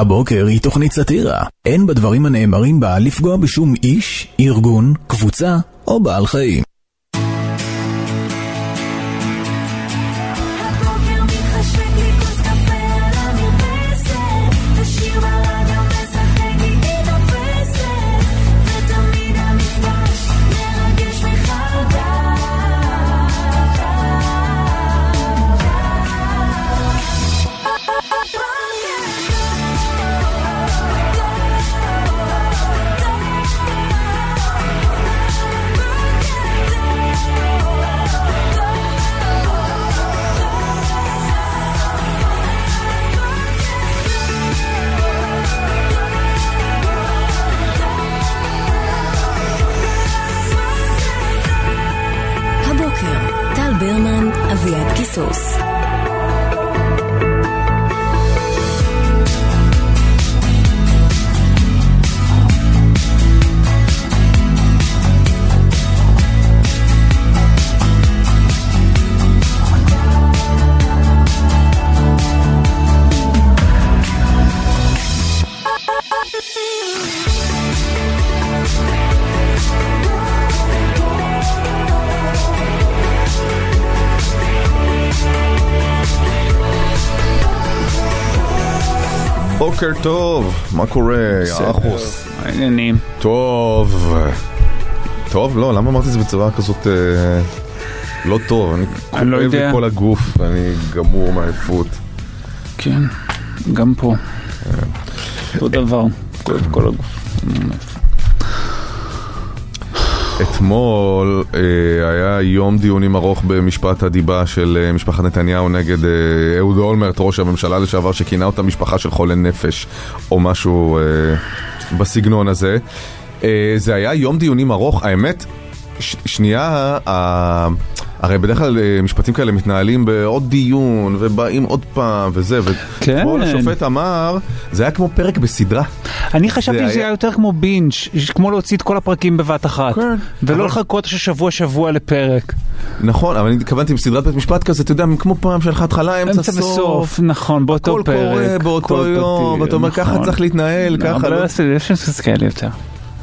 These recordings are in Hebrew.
הבוקר היא תוכנית סאטירה. אין בדברים הנאמרים בה לפגוע בשום איש, ארגון, קבוצה או בעל חיים. בוקר טוב, מה קורה, אחוס? העניינים. טוב. טוב, לא, למה אמרתי את זה בצורה כזאת אה, לא טוב? אני אני לא כואב לי יודע. כל הגוף, אני גמור מעייפות. כן, גם פה. אותו דבר, כואב כל הגוף. אתמול אה, היה יום דיונים ארוך במשפט הדיבה של אה, משפחת נתניהו נגד אה, אהוד אולמרט, ראש הממשלה לשעבר, שכינה אותה משפחה של חולי נפש, או משהו אה, בסגנון הזה. אה, זה היה יום דיונים ארוך, האמת, ש- שנייה, ה- הרי בדרך כלל אה, משפטים כאלה מתנהלים בעוד דיון, ובאים עוד פעם, וזה, כן. ואתמול השופט אמר, זה היה כמו פרק בסדרה. אני חשבתי זה שזה היה- היה יותר כמו בינג', כמו להוציא את כל הפרקים בבת אחת. כן. ולא אבל- לחכות ששבוע שבוע לפרק. נכון, אבל אני התכוונתי בסדרת בית משפט כזה, אתה יודע, כמו פעם שלך התחלה, אמצע, אמצע וסוף, נכון, באותו הכל פרק. קורה באותו הכל יום, ואתה אומר, ככה נכון. צריך להתנהל, לא, ככה לא- לא יש כאלה יותר.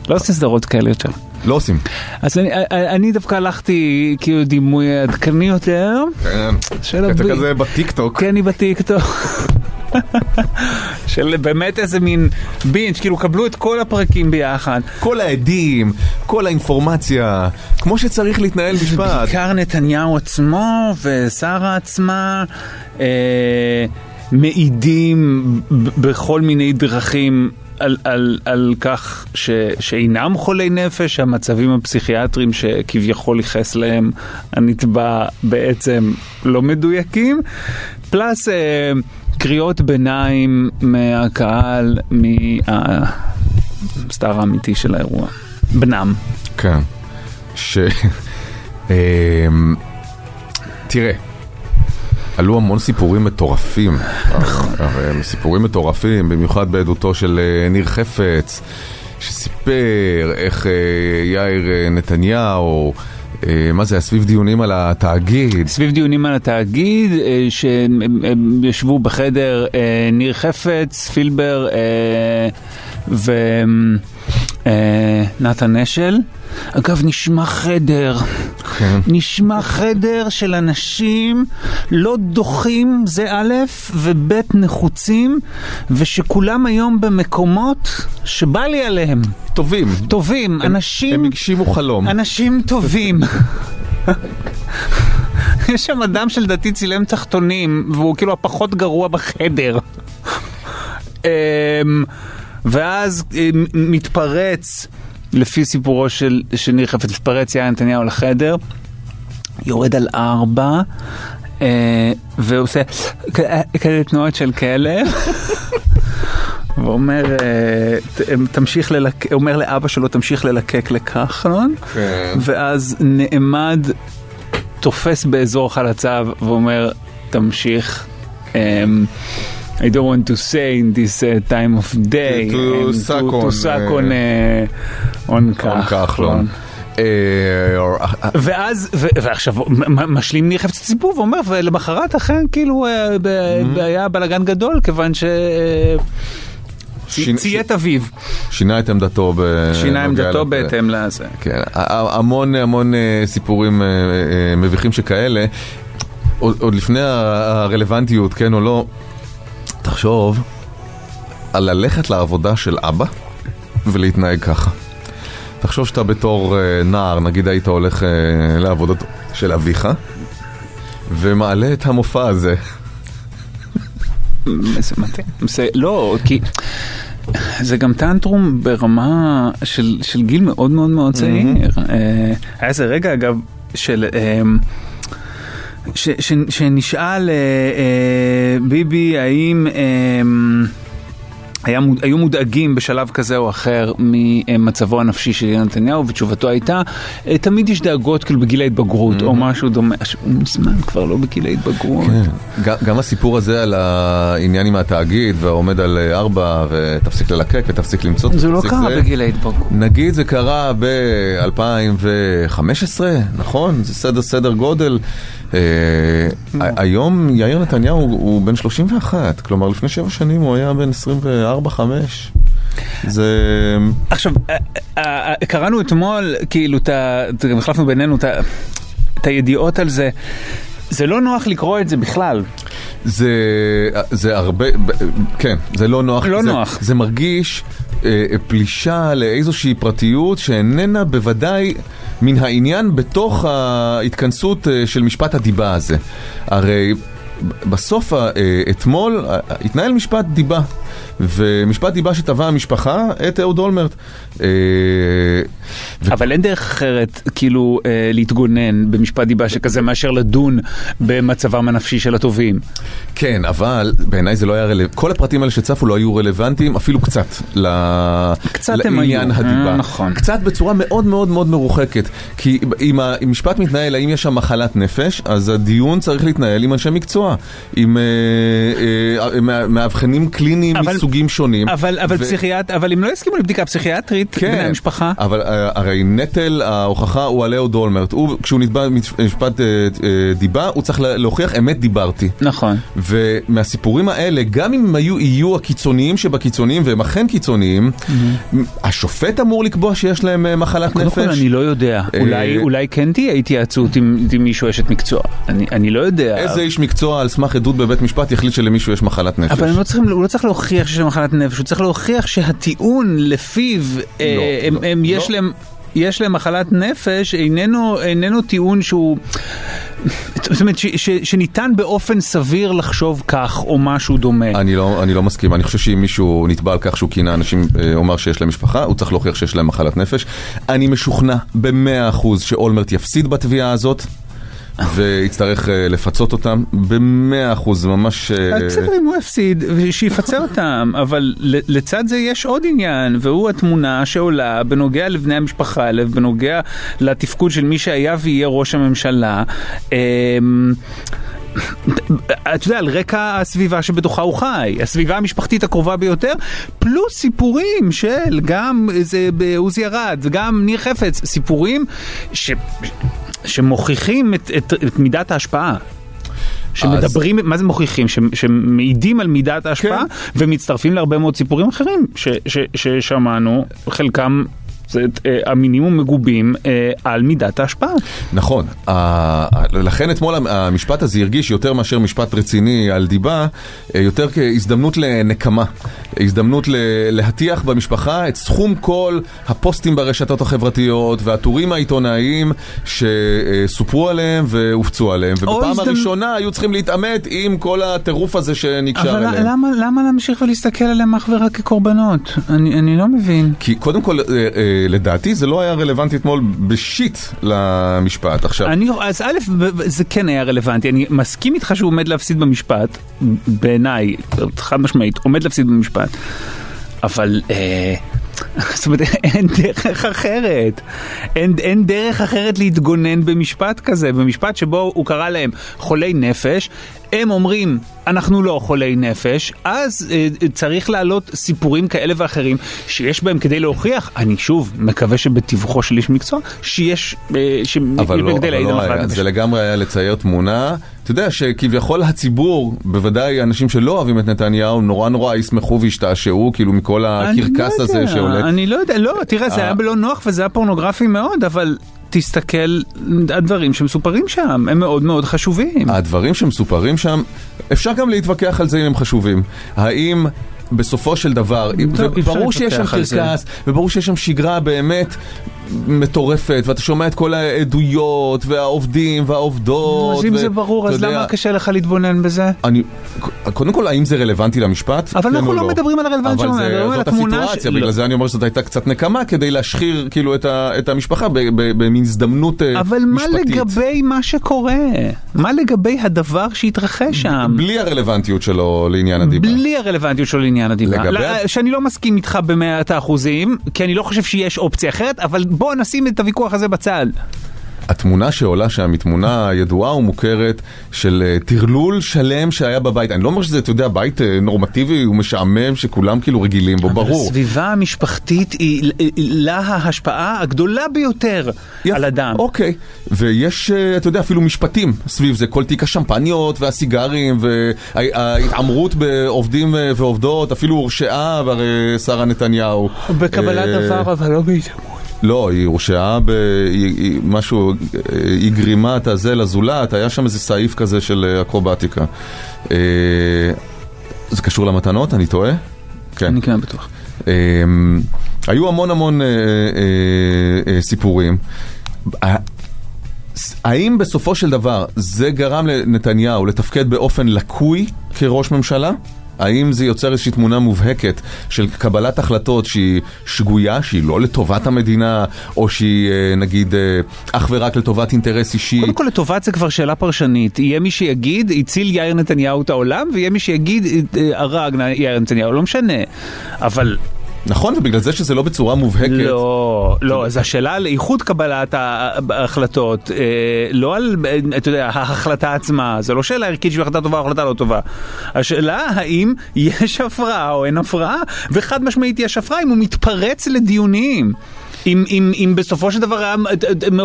לא עושים סדרות כאלה יותר. לא עושים. אז אני- אני דווקא הלכתי כאילו דימוי עדכני יותר. כן, אתה הבי- כזה בטיקטוק. כן, היא בטיקטוק. של באמת איזה מין בינג', כאילו קבלו את כל הפרקים ביחד. כל העדים, כל האינפורמציה, כמו שצריך להתנהל משפט. בעיקר נתניהו עצמו ושרה עצמה אה, מעידים בכל מיני דרכים. על, על, על כך ש, שאינם חולי נפש, שהמצבים הפסיכיאטריים שכביכול ייחס להם הנתבע בעצם לא מדויקים, פלוס אה, קריאות ביניים מהקהל, מהסטאר האמיתי של האירוע, בנם. כן. ש... אמ, תראה, עלו המון סיפורים מטורפים. הרי סיפורים מטורפים, במיוחד בעדותו של אה, ניר חפץ, שסיפר איך אה, יאיר אה, נתניהו, אה, מה זה, היה סביב דיונים על התאגיד. סביב דיונים על התאגיד, אה, שהם הם- הם ישבו בחדר אה, ניר חפץ, פילבר ונתן אשל. אגב, נשמע חדר, כן. נשמע חדר של אנשים לא דוחים, זה א', וב' נחוצים, ושכולם היום במקומות שבא לי עליהם. טובים. טובים, הם- אנשים... הם הגשימו חלום. אנשים טובים. יש שם אדם שלדעתי צילם תחתונים, והוא כאילו הפחות גרוע בחדר. אמ, ואז אמ, מתפרץ, לפי סיפורו של, של ניר חפץ, מתפרץ יאיר נתניהו לחדר, יורד על ארבע, אה, ועושה כאלה תנועות של כלב. ואומר, אה, תמשיך ללק... אומר לאבא שלו, תמשיך ללקק לכחלון, כן. ואז נעמד, תופס באזור חלציו ואומר, תמשיך. I don't want to say in this uh, time of day, To and suck to, to on, suck uh, on, uh, on כחלון. אה, אה, ואז, ועכשיו משלים ניר חפץ הציבור ואומר, ולמחרת אכן כאילו אה, Mm-hmm. היה בלאגן גדול, כיוון ש... שינה- ציית אביו, שינה את עמדתו. שינה עמדתו לזה. בהתאם לזה. כן, המון המון אה, סיפורים אה, אה, מביכים שכאלה. עוד, לפני הרלוונטיות, כן או לא, תחשוב על ללכת לעבודה של אבא ולהתנהג ככה. תחשוב שאתה בתור אה, נער, נגיד היית הולך אה, לעבודות של אביך, ומעלה את המופע הזה. זה מתאים. זה לא, כי זה גם טנטרום ברמה של, של גיל מאוד מאוד מאוד צעיר. אה, היה איזה רגע אגב של... אה, ש, ש, שנשאל אה, אה, ביבי האם אה, היה היו מודאגים בשלב כזה או אחר ממצבו הנפשי של נתניהו ותשובתו הייתה אה, תמיד יש דאגות כאילו בגיל ההתבגרות או משהו דומה, הוא מזמן כבר לא בגיל ההתבגרות. כן. גם, גם הסיפור הזה על העניין עם התאגיד והעומד על אה, ארבע ותפסיק ללקק ותפסיק למצוא זה לא קרה זה. בגיל ההתבגרות. נגיד זה קרה ב-2015, נכון? זה סדר סדר גודל. אה, היום יאיר נתניהו הוא בן 31, כלומר לפני שבע שנים הוא היה בן 24-5. זה... עכשיו, אה, אה, קראנו אתמול, כאילו, גם החלפנו בינינו את הידיעות על זה. זה לא נוח לקרוא את זה בכלל. זה, זה הרבה, כן, זה לא נוח. לא זה, נוח. זה מרגיש אה, פלישה לאיזושהי פרטיות שאיננה בוודאי מן העניין בתוך ההתכנסות אה, של משפט הדיבה הזה. הרי בסוף, אה, אתמול, אה, התנהל משפט דיבה. ומשפט דיבה שטבע המשפחה את אהוד אולמרט. אה, אבל אין דרך אחרת, כאילו, אה, להתגונן במשפט דיבה שכזה מאשר לדון במצבם הנפשי של התובעים. כן, אבל בעיניי זה לא היה רלוונטי, כל הפרטים האלה שצפו לא היו רלוונטיים אפילו קצת ל... קצת הם לעניין הדיבה. אה, נכון. קצת בצורה מאוד מאוד מאוד מרוחקת. כי אם המשפט מתנהל, האם יש שם מחלת נפש, אז הדיון צריך להתנהל עם אנשי מקצוע, עם מא- מאבחנים קליניים אבל- מסוגים שונים. אבל, אבל ו- פסיכיאט, אבל אם לא יסכימו לבדיקה פסיכיאטרית, כן, בני המשפחה, אבל אה, הרי נטל ההוכחה הוא על אהוד אולמרט. הוא, כשהוא נתבע במשפט אה, אה, דיבה, הוא צריך לה- להוכיח אמת דיברתי. נכון. ומהסיפורים האלה, גם אם הם היו, יהיו הקיצוניים שבקיצוניים, והם אכן קיצוניים, השופט אמור לקבוע שיש להם אה, מחלת קודם נפש. כל אני לא יודע, אה, אולי, אולי כן תהיה התייעצות עם, עם מישהו אשת מקצוע, אני, אני לא יודע. איזה איש מקצוע על סמך עדות בבית משפט יחליט שלמישהו יש מחלת נפש? אבל הם לא צריכים, הוא לא צריך להוכיח להם מחלת נפש, הוא צריך להוכיח שהטיעון לפיו אה, הם, לא, הם, יש לא. להם... יש להם מחלת נפש, איננו, איננו טיעון שהוא... זאת אומרת, ש, ש, שניתן באופן סביר לחשוב כך או משהו דומה. אני לא, אני לא מסכים, אני חושב שאם מישהו נתבע על כך שהוא כינה אנשים, אה, אומר שיש להם משפחה, הוא צריך להוכיח שיש להם מחלת נפש. אני משוכנע במאה אחוז שאולמרט יפסיד בתביעה הזאת. ויצטרך אה, לפצות אותם במאה אחוז, ממש... אה, בסדר, אם הוא הפסיד, שיפצה אותם, אבל לצד זה יש עוד עניין, והוא התמונה שעולה בנוגע לבני המשפחה האלה, בנוגע לתפקוד של מי שהיה ויהיה ראש הממשלה. אמ, אתה יודע, על רקע הסביבה שבתוכה הוא חי, הסביבה המשפחתית הקרובה ביותר, פלוס סיפורים של גם זה בעוזי ארד, גם ניר חפץ, סיפורים ש... שמוכיחים את, את, את מידת ההשפעה. שמדברים, מה זה מוכיחים? ש, שמעידים על מידת ההשפעה כן. ומצטרפים להרבה מאוד סיפורים אחרים ש, ש, ששמענו, חלקם אה, המינימום מגובים אה, על מידת ההשפעה. נכון, לכן אתמול המשפט הזה הרגיש יותר מאשר משפט רציני על דיבה, אה, יותר כהזדמנות לנקמה, הזדמנות להטיח במשפחה את סכום כל הפוסטים ברשתות החברתיות והטורים העיתונאיים שסופרו עליהם והופצו עליהם, ובפעם הזדמנ- הראשונה היו צריכים להתעמת עם כל הטירוף הזה שנקשר אבל אליהם. למה, למה להמשיך ולהסתכל עליהם אך ורק כקורבנות? אני, אני לא מבין. כי קודם כל, לדעתי זה לא היה רלוונטי אתמול בשיט למשפט. עכשיו, אני, אז א', זה כן היה רלוונטי, אני מסכים איתך שהוא עומד להפסיד במשפט, בעיניי, חד משמעית, עומד להפסיד במשפט, אבל... אה, זאת אומרת, אין דרך אחרת. אין, אין דרך אחרת להתגונן במשפט כזה, במשפט שבו הוא קרא להם חולי נפש, הם אומרים, אנחנו לא חולי נפש, אז אה, צריך להעלות סיפורים כאלה ואחרים שיש בהם כדי להוכיח, אני שוב מקווה שבתיווכו של איש מקצוע, שיש, אה, ש... אבל לא, אבל לא היה. זה לגמרי היה לצייר תמונה אתה יודע שכביכול הציבור, בוודאי אנשים שלא אוהבים את נתניהו, נורא נורא ישמחו וישתעשעו, כאילו מכל הקרקס אני הזה לא יודע, שעולה. אני לא יודע, לא, תראה, זה אה. היה לא נוח וזה היה פורנוגרפי מאוד, אבל תסתכל, הדברים שמסופרים שם הם מאוד מאוד חשובים. הדברים שמסופרים שם, אפשר גם להתווכח על זה אם הם חשובים. האם בסופו של דבר, טוב, וברור שיש שם. קרקס, וברור שיש שם שגרה באמת מטורפת, ואתה שומע את כל העדויות, והעובדים, והעובדות. אז אם ו- זה ברור, אז יודע, למה קשה לך להתבונן בזה? אני, קודם כל, האם זה רלוונטי למשפט? אבל כן אנחנו או לא מדברים על הרלוונטיות אבל שלנו, זה- מדברים על זאת התמונה הסיטואציה, ש- בגלל לא. זה אני אומר שזאת הייתה קצת נקמה, כדי להשחיר כאילו את ה- את המשפחה במין הזדמנות אה, אבל מה משפטית. לגבי מה שקורה? מה לגבי הדבר שהתרחש שם? בלי הרלוונטיות שלו לעניין הדיבה. בלי הרלוונטיות שלו לעניין הדיבה. לגבי- לא, שאני לא מסכים איתך במאת האחוזים, כי אני לא חושב שיש אופציה אחרת, אבל בוא נשים את הוויכוח הזה בצד. התמונה שעולה שם היא תמונה ידועה ומוכרת של אה, טרלול שלם שהיה בבית. אני לא אומר שזה, אתה יודע, בית אה, נורמטיבי ומשעמם שכולם כאילו רגילים בו, ברור. הסביבה המשפחתית היא לה ההשפעה הגדולה ביותר יפ- על אדם. אוקיי, ויש, אה, אתה יודע, אפילו משפטים סביב זה, כל תיק השמפניות והסיגרים וההתעמרות בעובדים ועובדות, אפילו הורשעה הרי שרה נתניהו. בקבלת דבר, אבל לא בהתאמות. לא, היא הורשעה במשהו, היא גרימה את הזה לזולת, היה שם איזה סעיף כזה של אה, אקרובטיקה. אה, זה קשור למתנות? אני טועה? כן. אני כן בטוח. אה, היו המון המון סיפורים. האם בסופו של דבר זה גרם לנתניהו לתפקד באופן לקוי כראש ממשלה? האם זה יוצר איזושהי תמונה מובהקת של קבלת החלטות שהיא שגויה, שהיא לא לטובת המדינה, או שהיא אה, נגיד אה, אך ורק לטובת אינטרס אישי? קודם כל לטובת זה כבר שאלה פרשנית. יהיה מי שיגיד, הציל יאיר נתניהו את העולם, ויהיה מי שיגיד, אה, הרג יאיר נתניהו, לא משנה. אבל נכון, ובגלל זה שזה לא בצורה מובהקת. לא, לא, אז השאלה על איכות קבלת ההחלטות, אה, לא על, אה, אתה יודע, ההחלטה עצמה, זה לא שאלה ערכית שהיא החלטה טובה או החלטה לא טובה. השאלה האם יש הפרעה או אין הפרעה, וחד משמעית יש הפרעה אם הוא מתפרץ לדיונים. אם, אם, אם בסופו של דבר היה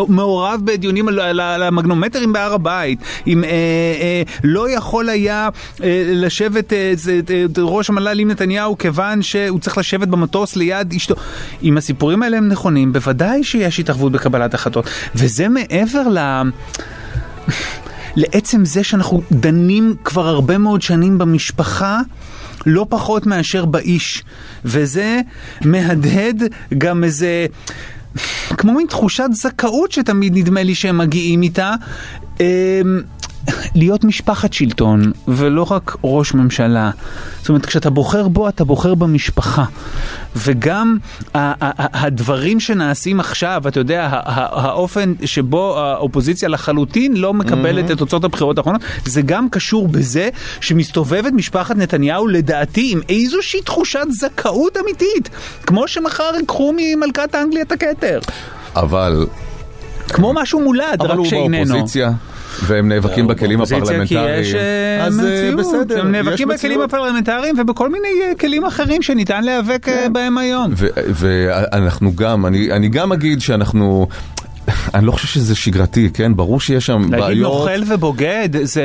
מעורב בדיונים על, על, על המגנומטרים בהר הבית, אם אה, אה, לא יכול היה אה, לשבת אה, זה, אה, ראש המל"ל עם נתניהו כיוון שהוא צריך לשבת במטוס ליד אשתו. אם הסיפורים האלה הם נכונים, בוודאי שיש התערבות בקבלת החלטות. וזה מעבר ל... לעצם זה שאנחנו דנים כבר הרבה מאוד שנים במשפחה. לא פחות מאשר באיש, וזה מהדהד גם איזה, כמו מין תחושת זכאות שתמיד נדמה לי שהם מגיעים איתה. להיות משפחת שלטון ולא רק ראש ממשלה. זאת אומרת, כשאתה בוחר בו, אתה בוחר במשפחה. וגם הדברים שנעשים עכשיו, אתה יודע, האופן שבו האופוזיציה לחלוטין לא מקבלת את תוצאות הבחירות האחרונות, זה גם קשור בזה שמסתובבת משפחת נתניהו, לדעתי, עם איזושהי תחושת זכאות אמיתית. כמו שמחר ייקחו ממלכת אנגליה את הכתר. אבל, כמו משהו מולד, אבל רק הוא שאיננו. באופוזיציה, והם נאבקים בכלים באופוזיציה כי הפרלמנטריים. יש אה, אז אה, בסדר, הם נאבקים יש בכלים. הפרלמנטריים ובכל מיני אה, כלים אחרים שניתן להיאבק אה, בהם היום. ואנחנו גם, אני, אני גם אגיד שאנחנו, אני לא חושב שזה שגרתי, כן? ברור שיש שם להגיד בעיות, נוכל ובוגד זה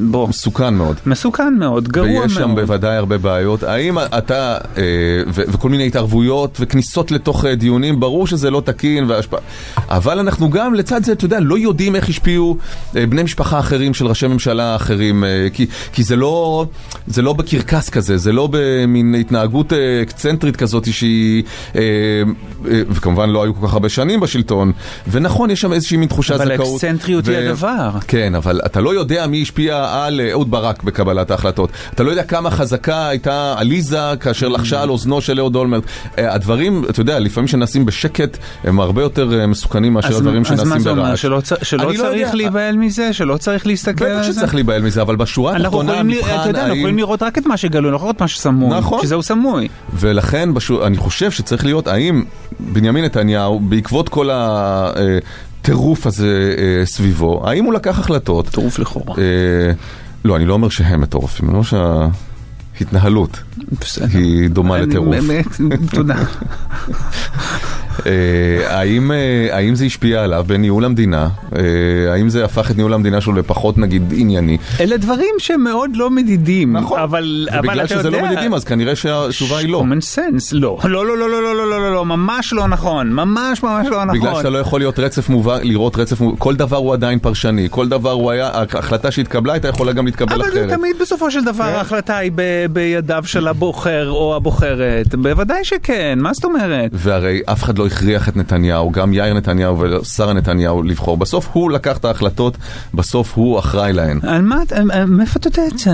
בוא, מסוכן מאוד. מסוכן מאוד, גרוע מאוד. ויש שם בוודאי הרבה בעיות. האם אתה, אה, ו- וכל מיני התערבויות וכניסות לתוך אה, דיונים, ברור שזה לא תקין והשפעה. אבל אנחנו גם, לצד זה, אתה יודע, לא יודעים איך השפיעו אה, בני משפחה אחרים של ראשי ממשלה אחרים, אה, כי, כי זה לא, זה לא בקרקס כזה, זה לא במין התנהגות אה, אקצנטרית כזאת שהיא, אה, וכמובן לא היו כל כך הרבה שנים בשלטון, ונכון, יש שם איזושהי מין תחושת אבל זכאות. האקסצנטריות היא הדבר. כן, אבל אתה לא יודע מי השפיע על אה, אהוד ברק בקבלת ההחלטות. אתה לא יודע כמה חזקה הייתה עליזה כאשר לחשה על אוזנו של אהוד אולמרט. אה, הדברים, אתה יודע, לפעמים שנעשים בשקט, הם הרבה יותר אה, מסוכנים מאשר אז, הדברים אז שנעשים מה זה אומר? ברעש. שלא, צ- שלא לא צריך. להיבהל מזה? שלא צריך להסתכל על בטח זה? שצריך להיבהל מזה, אבל בשורה אנחנו התחתונה המבחן אתה יודע, אנחנו האם... יכולים לראות רק את מה שגלוי, לא יכולים לראות מה שסמוי. נכון. שזהו סמוי. ולכן אני חושב שצריך להיות, האם בנימין נתניהו, בעקבות כל הטירוף הזה אה, סביבו, האם הוא לקח החלטות? טירוף לכאורה. אה, לא, אני לא אומר שהם מטורפים, אני אומר שההתנהלות. היא דומה לטירוף. באמת, תודה. אה, האם, אה, האם זה השפיע עליו בניהול המדינה? אה, האם זה הפך את ניהול המדינה שלו לפחות נגיד ענייני? אלה דברים שהם מאוד לא מדידים. נכון. אבל, אבל ובגלל אתה שזה יודע... לא מדידים אז כנראה שהתשובה היא לא. common sense, לא. לא, לא, לא, לא, לא, לא, לא, לא, לא, ממש לא נכון. ממש ממש לא נכון. בגלל שאתה לא יכול להיות רצף מובהק, לראות רצף מובהק, כל דבר הוא עדיין פרשני, כל דבר הוא היה, ההחלטה שהתקבלה הייתה יכולה גם להתקבל אבל זה אחרת. תמיד בסופו של דבר כן. ההחלטה היא בידיו של הבוחר או הבוחרת. בוודאי שכן, מה זאת אומרת? והרי אף אחד לא הכריח את נתניהו, גם יאיר נתניהו ושרה נתניהו לבחור. בסוף הוא לקח את ההחלטות, בסוף הוא אחראי להן. על מה, מאיפה אתה יודע את זה?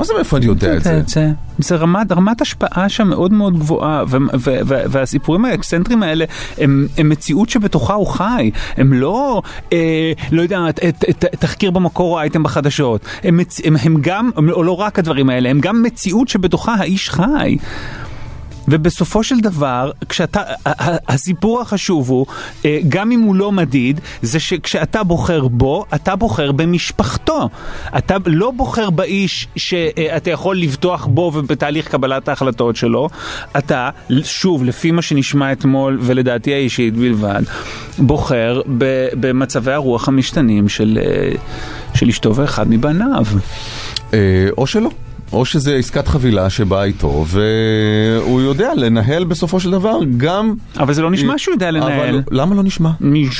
מה זה מאיפה אני יודע את זה? זה. זה רמת, רמת השפעה שם מאוד מאוד גבוהה, ו- ו- ו- והסיפורים האקסצנטריים האלה הם, הם מציאות שבתוכה הוא חי, הם לא, אה, לא יודע, ת- ת- ת- תחקיר במקור או אייטם בחדשות, הם, מצ- הם, הם גם, או לא רק הדברים האלה, הם גם מציאות שבתוכה האיש חי. ובסופו של דבר, כשאתה, הסיפור החשוב הוא, אה, גם אם הוא לא מדיד, זה שכשאתה בוחר בו, אתה בוחר במשפחתו. אתה לא בוחר באיש שאתה יכול לבטוח בו ובתהליך קבלת ההחלטות שלו. אתה, שוב, לפי מה שנשמע אתמול, ולדעתי האישית בלבד, בוחר במצבי הרוח המשתנים של, אה, של אשתו ואחד מבניו. אה, או שלא. או שזה עסקת חבילה שבאה איתו, והוא יודע לנהל בסופו של דבר גם... אבל זה לא נשמע שהוא יודע לנהל. אבל למה לא נשמע?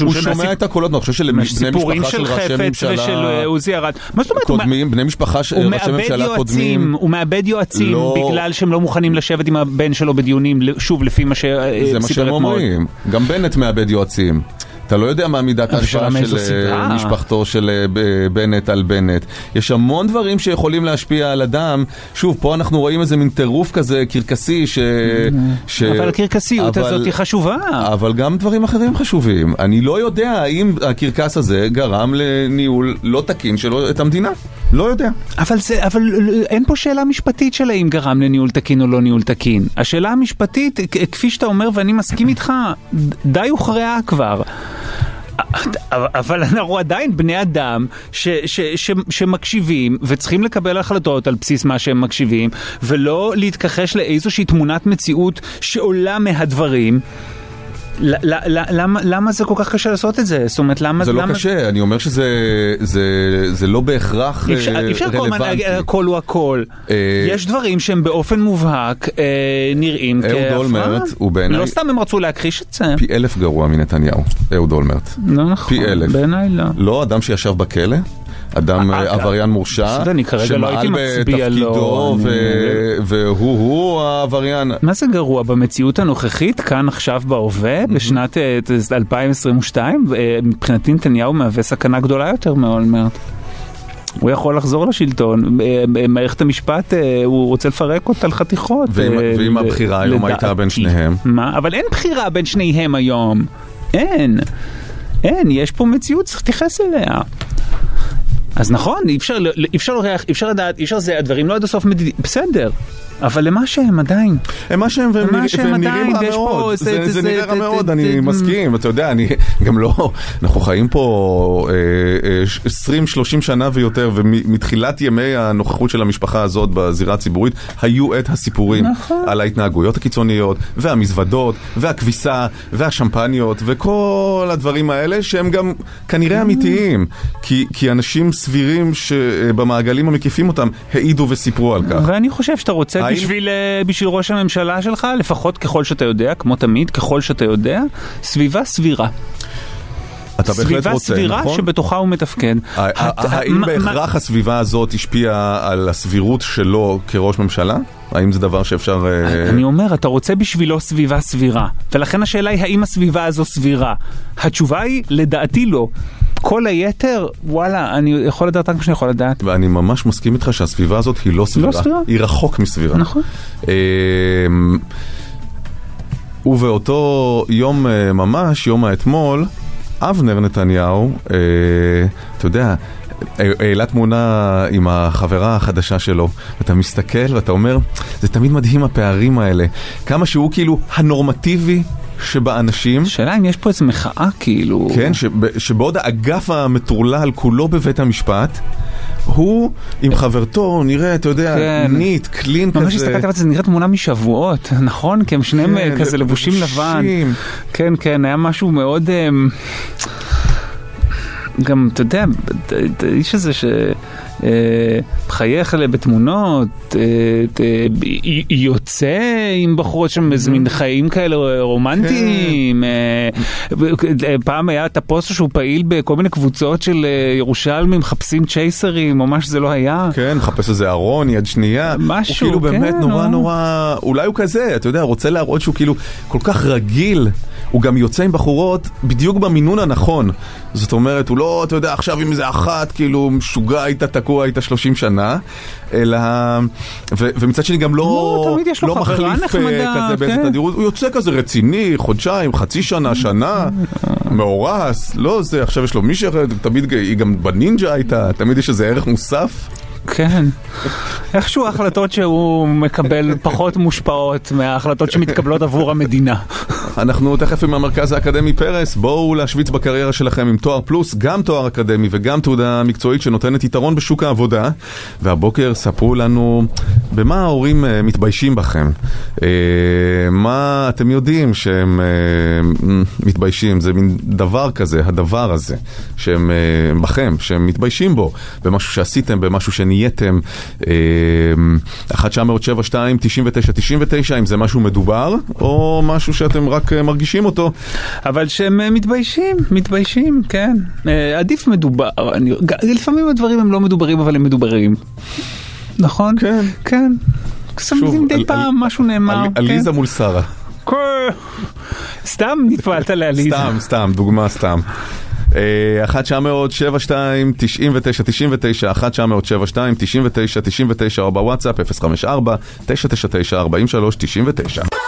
הוא שומע את הקולות, אני חושב שלבני משפחה של ראשי חפץ ושל אה, ממשלה עוזי ארד. מה זאת אומרת? קודמים, בני משפחה של ראשי ממשלה קודמים, הוא מאבד יועצים לא- בגלל שהם לא מוכנים לשבת עם הבן שלו בדיונים, שוב, לפי מה זה מה שהם. אומרים. גם בנט מאבד יועצים. אתה לא יודע מה מידת ההשפעה של. אה, משפחתו של אה, בנט על בנט. יש המון דברים שיכולים להשפיע על אדם. שוב, פה אנחנו רואים איזה מין טירוף כזה קרקסי ש... ש- אבל הקרקסיות אבל- הזאת היא חשובה. אבל גם דברים אחרים חשובים. אני לא יודע האם הקרקס הזה גרם לניהול לא תקין שלו את המדינה. לא יודע. אבל זה, אבל אין פה שאלה משפטית של האם גרם לניהול תקין או לא ניהול תקין. השאלה המשפטית, כפי שאתה אומר, ואני מסכים איתך, די הוכרעה כבר. אבל אנחנו עדיין בני אדם ש, ש, ש, שמקשיבים וצריכים לקבל החלטות על בסיס מה שהם מקשיבים ולא להתכחש לאיזושהי תמונת מציאות שעולה מהדברים. למה, זה כל כך קשה לעשות את זה? זאת אומרת, למה... זה לא. קשה, אני אומר שזה זה, זה לא בהכרח אפשר, אה, אי אפשר כל הזמן רלוונטי. להגיד הכל הוא הכל. אה, יש דברים שהם באופן מובהק אה, נראים אהוד כהפרעה. אולמרט הוא בעיניי- לא סתם הם רצו להכחיש את זה. פי אלף גרוע מנתניהו, אהוד אולמרט. לא נכון. בעיניי לא. לא אדם שישב בכלא, אדם אה, אה, עבריין מורשע, לא לו, בתפקידו, ו- והוא-הוא העבריין. מה זה גרוע? במציאות הנוכחית, כאן עכשיו בהווה, בשנת אה, 2022, אה, מבחינתי נתניהו מהווה סכנה גדולה יותר מאולמרט. הוא יכול לחזור לשלטון, מערכת המשפט, הוא רוצה לפרק אותה לחתיכות. ואם- הבחירה היום הייתה. בין שניהם? מה? אבל אין בחירה בין שניהם היום. אין. אין, יש פה מציאות, צריך להתייחס אליה. אז נכון, לריח, אי אפשר לדעת, אי אפשר זה, הדברים לא עד הסוף מדידים, בסדר. אבל למה שהם עדיין? הם מה שהם, והם נראים- והם רע מאוד, זה- זה זה- זה נראה רע מאוד, אני מסכים, ואתה יודע, אני גם לא, אנחנו חיים פה אה, אה, 20-30 שנה ויותר, ומתחילת ימי הנוכחות של המשפחה הזאת בזירה הציבורית, היו את הסיפורים נכון. על ההתנהגויות הקיצוניות, והמזוודות, והכביסה, והשמפניות, וכל הדברים האלה, שהם גם כנראה אמיתיים, כי כי אנשים סבירים שבמעגלים המקיפים אותם העידו וסיפרו על כך. ואני חושב שאתה רוצה האם- בשביל, אה, בשביל ראש הממשלה שלך, לפחות ככל שאתה יודע, כמו תמיד, ככל שאתה יודע, סביבה סבירה. אתה בהחלט סביבה רוצה, סבירה נכון? שבתוכה הוא מתפקד. האם בהכרח הסביבה הזאת השפיעה על הסבירות שלו כראש ממשלה? האם זה דבר שאפשר... אה, אני אומר, אתה רוצה בשבילו סביבה סבירה, ולכן השאלה היא האם הסביבה הזו סבירה. התשובה היא, לדעתי לא. כל היתר, וואלה, אני יכול לדעת רק מה שאני יכול לדעת. ואני ממש מסכים איתך שהסביבה הזאת היא לא סבירה. סבירה. היא רחוק מסבירה. נכון. אה, ובאותו יום אה, ממש, יום האתמול, אבנר נתניהו, אה, אתה יודע, אה, העלה תמונה עם החברה החדשה שלו, ואתה מסתכל ואתה אומר, זה תמיד מדהים הפערים האלה. כמה שהוא כאילו הנורמטיבי שבאנשים. שאלה אם יש פה איזה מחאה כאילו... כן, שב, שבעוד האגף המטורלל כולו בבית המשפט, הוא עם חברתו נראה, אתה יודע, כן. ניט, קלין ממש כזה. הסתכלתי על זה, זה נראה תמונה משבועות, נכון? כי הם שניהם כן, כזה לבושים לבן. כן, כן, היה משהו מאוד... אמ, גם, אתה יודע, האיש הזה ש... מחייך אלה בתמונות, אה, יוצא עם בחורות שם איזה מין חיים כאלה רומנטיים. אה, אה, פעם היה את הפוסט שהוא פעיל בכל מיני קבוצות של ירושלמים מחפשים צ'ייסרים או מה שזה לא היה. כן, מחפש איזה ארון, יד שנייה. משהו, הוא כאילו באמת כן, נורא נו. נורא, אולי הוא כזה, אתה יודע, רוצה להראות שהוא כאילו כל כך רגיל. הוא גם יוצא עם בחורות בדיוק במינון הנכון. זאת אומרת, הוא לא, אתה יודע, עכשיו עם איזה אחת, כאילו, משוגע איתה, תקוע איתה 30 שנה, אלא... ו- ומצד שני גם לא... לא, תמיד יש לו לא מחליף, אה, נחמדה, כזה באיזה כן. תדירות, הוא יוצא כזה רציני, חודשיים, חצי שנה, שנה, מאורס, לא זה, עכשיו יש לו מישהי אחרת, תמיד היא גם בנינג'ה הייתה, תמיד יש איזה ערך מוסף. כן. איכשהו ההחלטות שהוא מקבל פחות מושפעות מההחלטות שמתקבלות עבור המדינה. אנחנו תכף עם המרכז האקדמי פרס, בואו להשוויץ בקריירה שלכם עם תואר פלוס, גם תואר אקדמי וגם תעודה מקצועית שנותנת יתרון בשוק העבודה. והבוקר ספרו לנו במה ההורים אה, מתביישים בכם. אה, מה אתם יודעים שהם אה, מתביישים, זה מין דבר כזה, הדבר הזה, שהם בכם, שהם מתביישים בו, במשהו שעשיתם, במשהו שנהייתם. אה, 1 907 2 99 99 אם זה משהו מדובר, או משהו שאתם רק אה, מרגישים אותו. אבל שהם אה, מתביישים, מתביישים, כן. אה, עדיף מדובר. אני, לפעמים הדברים הם לא מדוברים אבל הם מדוברים. נכון? כן. כן. שמים מדי על- פעם על- משהו נאמר. כן. עליזה מול שרה. כן. סתם נטפלת לעליזה. סתם, סתם, דוגמה סתם. אה, 1 907 2 99 99 1 907 2 99 99 או בוואטסאפ 054 999 43 99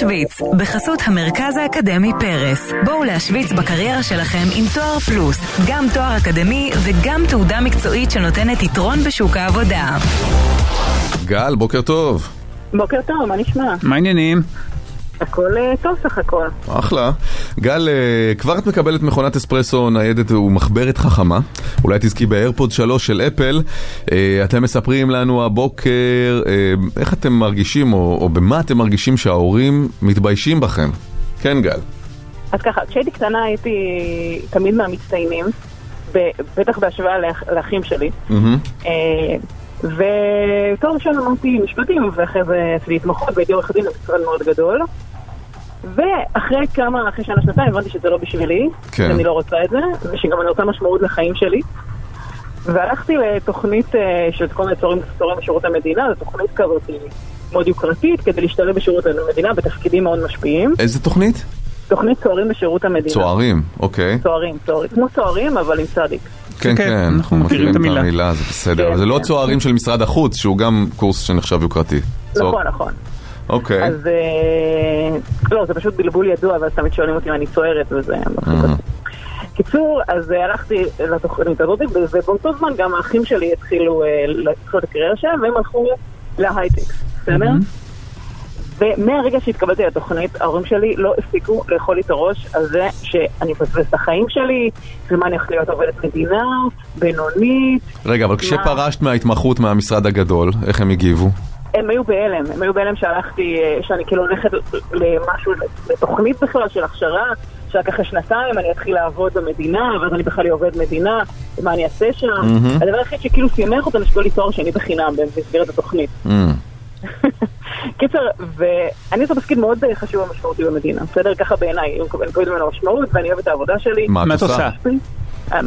בוקר שוויץ, בחסות המרכז האקדמי פרס. בואו להשוויץ בקריירה שלכם עם תואר פלוס, גם תואר אקדמי וגם תעודה מקצועית שנותנת יתרון בשוק העבודה. גל, בוקר טוב. בוקר טוב, מה נשמע? מה העניינים? הכל אה, טוב סך הכל. אחלה. גל, אה, כבר את מקבלת מכונת אספרסו ניידת ומחברת חכמה. אולי תזכי באיירפוד 3 של אפל. אה, אתם מספרים לנו הבוקר איך אתם מרגישים, או, או במה אתם מרגישים שההורים מתביישים בכם. כן, גל. אז ככה, כשהייתי קטנה הייתי תמיד מהמצטיינים, בטח בהשוואה לאח- לאחים שלי. אה, ותואר ראשון אמרתי משפטים, ואחרי זה עשיתי התמחות והייתי עורך דין במשרד מאוד גדול. ואחרי כמה, אחרי שנה שנתיים הבנתי שזה לא בשבילי, כן. שאני לא רוצה את זה, ושגם אני רוצה משמעות לחיים שלי. והלכתי לתוכנית אה, של כל מיני צורים צורים בשירות המדינה, זו תוכנית כזאת מאוד יוקרתית, כדי להשתלב בשירות המדינה בתפקידים מאוד משפיעים. איזה תוכנית? תוכנית צוערים בשירות המדינה. צוערים, אוקיי. צוערים, צוערים. כמו צוערים, אבל עם צדיק. כן, כן, כן, אנחנו מכירים את המילה. זה בסדר. כן, זה לא כן. צוערים של משרד החוץ, שהוא גם קורס שנחשב יוקרתי. צוע- נכון, נכון. אוקיי. אז אה, לא, זה פשוט בלבול ידוע, ואז תמיד שואלים אותי אם אני צוערת, וזה. קיצור, אז אה, הלכתי לתוכנית הזאת, ובאותו זמן גם האחים שלי התחילו אה, את הקריירה שלהם, והם הלכו להייטק, בסדר? ומהרגע שהתקבלתי לתוכנית, ההורים שלי לא הפסיקו לאכול לי את הראש על זה שאני מבזבז את החיים שלי, ומה אני הולכת להיות עובדת מדינה, בינונית. רגע, אבל כשפרשת מההתמחות מהמשרד הגדול, איך הם הגיבו? הם היו בהלם, הם היו בהלם שהלכתי, אה, שאני כאילו הולכת למשהו, לתוכנית בכלל של הכשרה, שרק אחרי שנתיים אני אתחיל לעבוד במדינה, ואז אני בכלל עובד מדינה, ומה אני אעשה שם. הדבר היחיד שכאילו שימח אותם, שקיבלו לי תואר שני בחינם במסגרת התוכנית. אמ, קיצר, ואני עושה תפקיד מאוד אה, חשוב ומשמעותי במדינה, בסדר? ככה בעיניי, אני מקבלת ממנו משמעות, ואני אוהבת את העבודה שלי. מה מה את עושה? אה,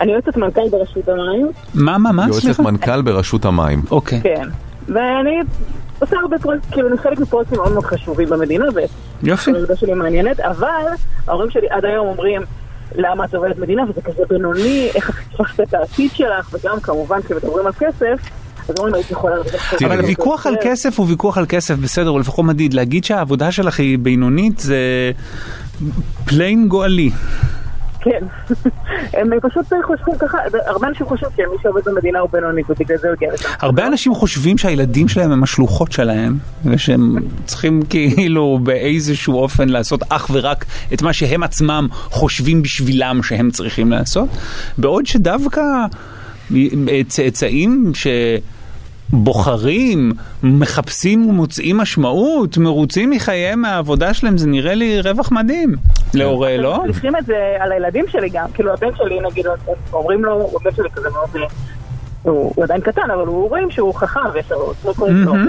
אני יועצת מנכ"ל ברשות המים, מה, מה, מה? יועצת? מנכ"ל ברשות המים. אוקיי. כן. ואני עושה הרבה פרויקטים, כאילו אני חלק מפרויקטים מאוד מאוד חשובים במדינה, יופי. העבודה שלי מעניינת, אבל ההורים שלי עד היום אומרים, למה את עובדת מדינה, וזה כזה בינוני, איך את תפסת את העתיד שלך, וגם כמובן כשמדברים על כסף. אבל ויכוח על כסף." כסף הוא ויכוח על כסף, בסדר, הוא לפחות מדיד. להגיד שהעבודה שלך היא בינונית זה פליין גועלי. כן. הם פשוט חושבים ככה, הרבה אנשים חושבים שמי שעובד במדינה הוא בינוני, ובגלל זה הוא הגיע לשם. הרבה אנשים חושבים שהילדים שלהם הם השלוחות שלהם, ושהם צריכים כאילו באיזשהו אופן לעשות אך ורק את מה שהם עצמם חושבים בשבילם שהם צריכים לעשות, בעוד שדווקא צאצאים ש... בוחרים, מחפשים ומוצאים משמעות, מרוצים מחייהם מהעבודה שלהם, זה נראה לי רווח מדהים. להורה, לא? צריכים את זה על הילדים שלי גם, כאילו הבן שלי נגיד, אומרים לו, הבן שלי כזה מאוד, אה, הוא עדיין קטן, אבל הוא רואים שהוא חכם ויש לו.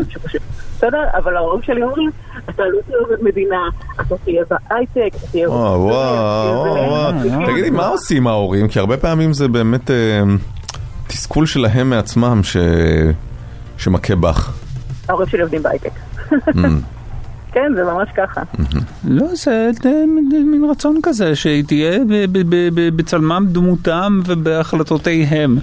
שפשוט, בסדר? אבל ההורים שלי אומרים, אתה לא תהיה עובד מדינה, אתה תהיה בהייטק, אתה תהיה... וואו, וואו, וואו, וואו. תגידי, מה עושים ההורים? כי הרבה פעמים זה באמת אה, תסכול שלהם מעצמם ש- שמכה בך. ההורים שלי עובדים בהייטק. Mm. כן, זה ממש ככה. לא, זה מין רצון כזה, שהיא תהיה בצלמם, דמותם ובהחלטותיהם.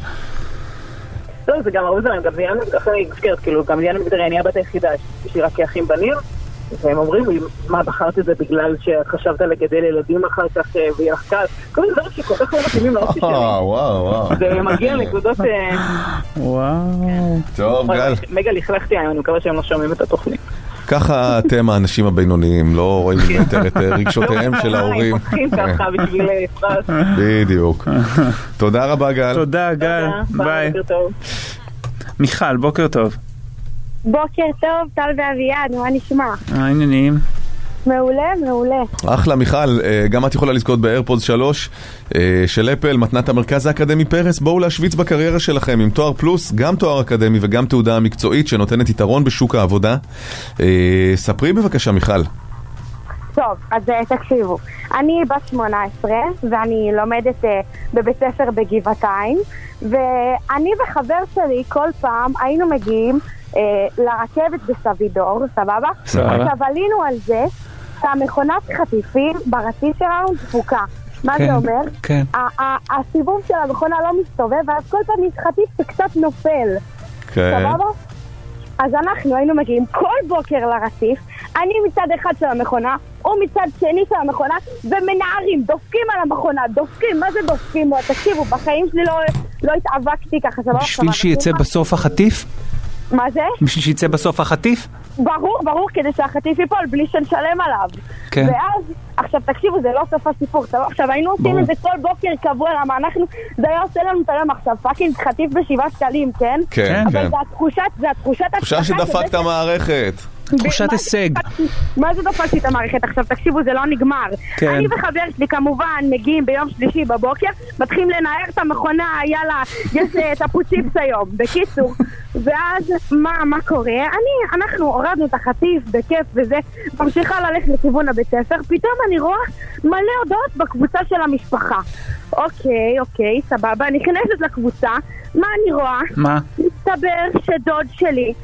לא, זה גם הרבה דברים, גם עניין אחרי מסגרת, כאילו, גם עניין מגדרי, אני הבת היחידה, יש לי רק כאחים בנים, והם אומרים לי, מה, בחרת את זה בגלל שחשבת לגדל ילדים אחר כך אה, ויהיה לך קל? כל מיני דברים שכל כך לא מתאימים לאופי שלי. וואו, וואו. זה מגיע לנקודות... אה, וואו. טוב, גל. מגה לכלכתי היום, אני מקווה שהם לא שומעים את התוכנית. ככה אתם האנשים הבינוניים, לא רואים יותר את אה, רגשותיהם של ההורים. בשביל אה, פרס. בדיוק. תודה רבה, גל. תודה, גל. ביי. בוקר טוב. מיכל, בוקר טוב. בוקר טוב, טל ואביעד, מה נשמע? מה העניינים? מעולה, מעולה. אחלה, מיכל, אה, גם את יכולה לזכות באיירפודס 3 אה, של אפל, מתנת המרכז האקדמי פרס. בואו להשוויץ בקריירה שלכם עם תואר פלוס, גם תואר אקדמי וגם תעודה מקצועית שנותנת יתרון בשוק העבודה. אה, ספרי בבקשה, מיכל. טוב, אז תקשיבו, אני בת 18 ואני לומדת בבית ספר בגבעתיים ואני וחבר שלי כל פעם היינו מגיעים לרכבת בסבידור, סבבה? סבבה. עכשיו עלינו על זה שהמכונת חטיפים ברציף שלנו דפוקה. מה כן, זה אומר? כן. הסיבוב של המכונה לא מסתובב ואז כל פעם יש חטיף שקצת נופל. כן. סבבה? אז אנחנו היינו מגיעים כל בוקר לרציף, אני מצד אחד של המכונה, הוא מצד שני של המכונה, ומנערים, דופקים על המכונה, דופקים, מה זה דופקים? תקשיבו, בחיים שלי לא, לא התאבקתי ככה, לא בשביל שיצא בסוף החטיף? מה זה? בשביל שיצא בסוף החטיף? ברור, ברור, כדי שהחטיף ייפול בלי שנשלם עליו. כן. ואז, עכשיו תקשיבו, זה לא סוף הסיפור? עכשיו היינו עושים ברור. את זה כל בוקר קבוע, למה אנחנו, זה היה עושה לנו את היום עכשיו, פאקינג חטיף בשבעה שקלים, כן? כן, אבל כן. זה התחושת, זה התחושת תחושה שדפקת מערכת. תחושת הישג. מה זה דפקתי את המערכת? עכשיו תקשיבו, זה לא נגמר. כן. אני וחבר שלי כמובן מגיעים ביום שלישי בבוקר, מתחילים לנער את המכונה, יאללה, יש את הפוציפס היום. בקיצור, ואז מה, מה קורה? אני, אנחנו הורדנו את החטיף בכיף וזה, ממשיכה ללכת לכיוון הבית ספר, פתאום אני רואה מלא הודעות בקבוצה של המשפחה. אוקיי, אוקיי, סבבה, נכנסת לקבוצה, מה אני רואה? מה? מסתבר שדוד שלי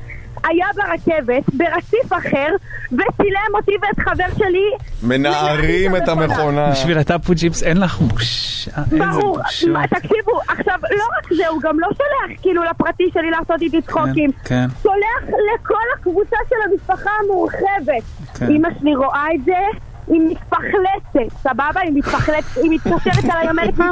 היה ברכבת, ברציף אחר, וצילם אותי ואת חבר שלי. מנערים את המכונה. בשביל הטאפו ג'יפס אין לך בושה. איזה ברור, תקשיבו, עכשיו, לא רק זה, הוא גם לא שולח כאילו לפרטי שלי לעשות איתי צחוקים. כן. שולח לכל הקבוצה של המשפחה המורחבת. כן. אמא שלי רואה את זה, היא מתפחלצת, סבבה? היא מתפחלצת, היא מתקשרת אליי, אומרת לי,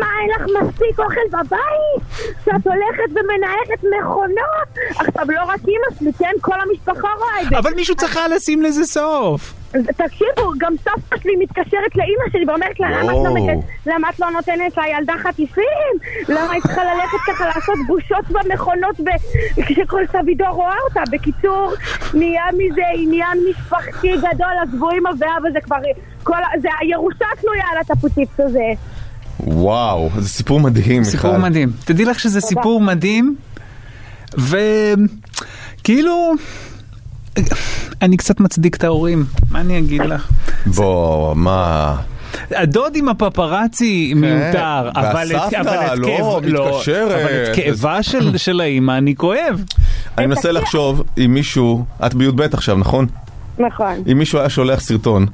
מה, אין לך מספיק אוכל בבית? שאת הולכת ומנהלת מכונות? עכשיו, לא רק אמא שלי, כן? כל המשפחה רואה את זה. אבל מישהו צריך לשים לזה סוף. תקשיבו, גם סבתא שלי מתקשרת לאימא שלי ואומרת לה, למה את לא יואו. נותנת- למה את לא נותנת לילדה חטיפים? למה היא צריכה ללכת ככה לעשות בושות במכונות כשכל סבידור רואה אותה? בקיצור, נהיה מזה עניין משפחתי גדול, עזבו עם ואבא, זה כבר... כל... זה הירושה תלויה על הטפוציפס הזה. וואו, זה סיפור מדהים, מיכל. סיפור מדהים. תדעי לך שזה סיפור מדהים, וכאילו, אני קצת מצדיק את ההורים, מה אני אגיד לך? בוא, מה... הדוד עם הפפרצי מיותר, אבל את- אבל את לא, כאב- מתקשרת. אבל את כאבה של- של האימא אני כואב. אני מנסה לחשוב אם מישהו, את בי"ב עכשיו, נכון? נכון. אם מישהו היה שולח סרטון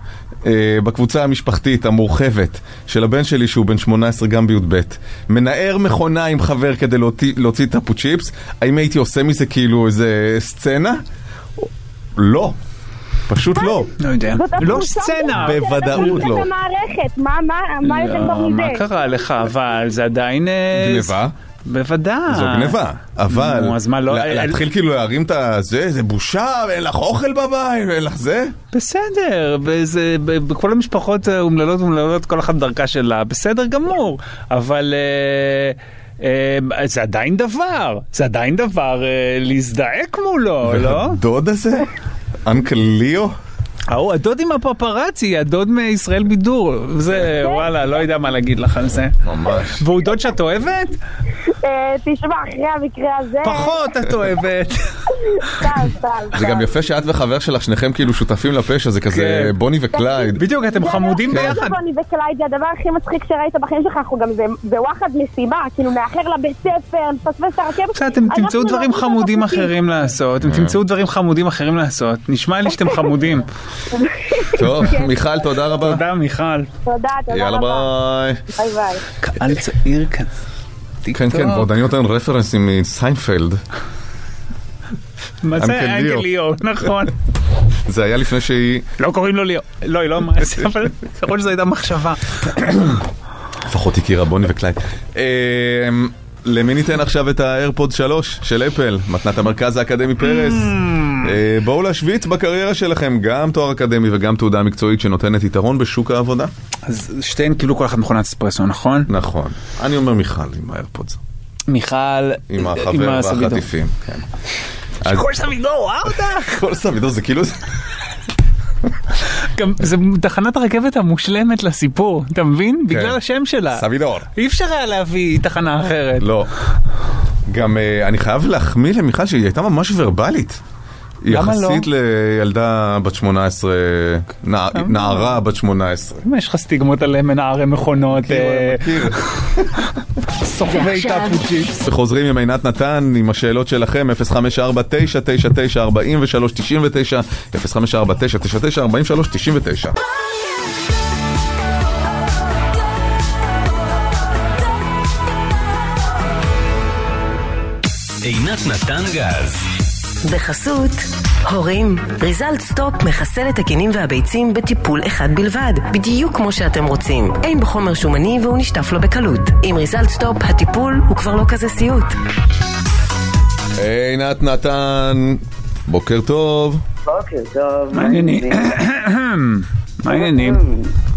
אה, בקבוצה המשפחתית המורחבת של הבן שלי שהוא בן 18 גם בי"ב, מנער מכונה עם חבר כדי להוציא, להוציא טאפו צ'יפס, האם הייתי עושה מזה כאילו איזה סצנה? לא. פשוט לא. לא יודע. לא סצנה. בוודאות לא. מה- יותר טוב לא, מזה? מה קרה לך? אבל זה עדיין... אה, גניבה? בוודאי. זו גניבה, אבל נו, אז מה, לא- לה- להתחיל כאילו להרים את הזה, זה בושה, ואין לך אוכל בבית, ואין לך זה? בסדר, וזה, בכל המשפחות האומללות אומללות, כל אחת דרכה שלה, בסדר גמור, אבל אה, אה, זה עדיין דבר, זה עדיין דבר אה, להזדעק מולו, לא? הדוד הזה? אנקל ליאו? ההוא, הדוד עם הפפראצי, הדוד מישראל בידור, זה וואלה, לא יודע מה להגיד לך על זה. ממש. והוא דוד שאת אוהבת? אה, תשמע, אחרי המקרה הזה... פחות את אוהבת. זה. גם יפה שאת וחבר שלך, שניכם כאילו שותפים לפשע, זה כזה כן. בוני וקלייד. בדיוק, אתם חמודים זה לא ביחד. שבוני וקלייד זה הדבר הכי מצחיק שראית בחיים שלך, אנחנו גם זה- בוואחד מסיבה, כאילו נאחר לבית ספר, נפספס את הרכבת. בסדר, אתם תמצאו לא דברים נעשה חמודים. אחרים לעשות, אתם תמצאו דברים חמודים אחרים לעשות. נשמע לי שאתם חמודים. טוב, מיכל, תודה רבה. תודה מיכל. תודה, תודה יאללה רבה. ביי. ביי ביי. קהל צעיר כזה. כן, כן, ועוד אני נותן רפרנסים מסיינפלד. מה זה אנקל אנקל ליאו. ליאו, נכון. זה היה לפני שהיא... לא קוראים לו ליאו. לא, היא לא אמרה את זה, אבל להיות שזו הייתה מחשבה. לפחות הכירה בוני וקלייד. אמ, למי ניתן עכשיו את ה AirPods 3 של אפל, מתנת המרכז האקדמי פרס? אה, בואו להשוויץ בקריירה שלכם גם תואר אקדמי וגם תעודה מקצועית שנותנת יתרון בשוק העבודה. אז שתיהן קיבלו כל אחת מכונת אספרסו, נכון? נכון. אני אומר מיכל עם ה AirPods. מיכל עם החבר הסבידור. והחטיפים. כן. אז כל סבידור, ראה אותך! כל סבידור זה כאילו... גם זה תחנת הרכבת המושלמת לסיפור, אתה מבין? בגלל השם שלה. סבידור. אי אפשר היה להביא תחנה אחרת. לא. גם אה, אני חייב להחמיא למיכל שהיא הייתה ממש ורבלית. לא? יחסית לילדה בת 18, נע- נערה בת 18. מה יש לך סטיגמות על מנערי מכונות, אה. סוחבי טאפוצ'יפס? וחוזרים עם עינת נתן עם השאלות שלכם 054-999-4399 054-999-4399 עינת נתן. בחסות הורים, ריזלט סטופ מחסל את הכינים והביצים בטיפול אחד בלבד, בדיוק כמו שאתם רוצים. אין בו חומר שומני והוא נשטף לו בקלות. עם ריזלט סטופ הטיפול הוא כבר לא כזה סיוט. עינת נתן, בוקר טוב. בוקר טוב. מה העניינים? מה העניינים?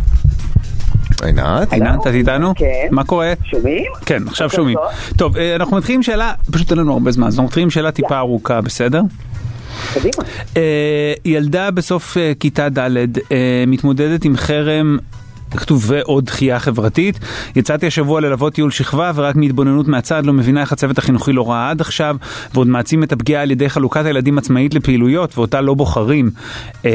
עינת? עינת, את איתנו? כן. מה קורה? שומעים? כן, עכשיו שומעים. טוב. אה, אנחנו מתחילים עם שאלה, פשוט אין לנו הרבה זמן, אז אנחנו מתחילים עם שאלה טיפה ארוכה, בסדר? קדימה. אה, ילדה בסוף אה, כיתה ד' מתמודדת עם חרם. כתוב ועוד דחייה חברתית. יצאתי השבוע ללוות טיול שכבה ורק מהתבוננות מהצד לא מבינה איך הצוות החינוכי לא ראה עד עכשיו ועוד מעצים את הפגיעה על ידי חלוקת הילדים עצמאית לפעילויות ואותה לא בוחרים. אה,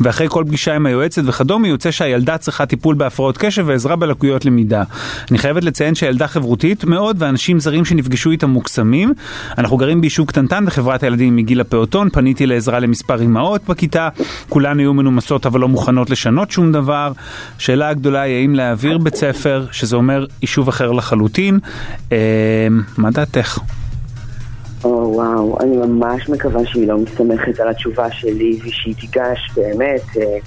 ואחרי כל פגישה עם היועצת וכדומה יוצא שהילדה צריכה טיפול בהפרעות קשב ועזרה בלקויות למידה. אני חייבת לציין שהילדה חברותית מאוד ואנשים זרים שנפגשו איתה מוקסמים. אנחנו גרים ביישוב קטנטן וחברת הילדים מגיל הפעוטון, פניתי לעזרה למספר אמהות בכיתה, כולן היו מנומסות אבל לא מוכנות לשנות שום דבר. שאלה הגדולה היא האם להעביר בית ספר, שזה אומר יישוב אחר לחלוטין. אה, מה דעתך? או וואו, אני ממש מקווה שהיא לא מסתמכת על התשובה שלי ושהיא תיגש באמת אה,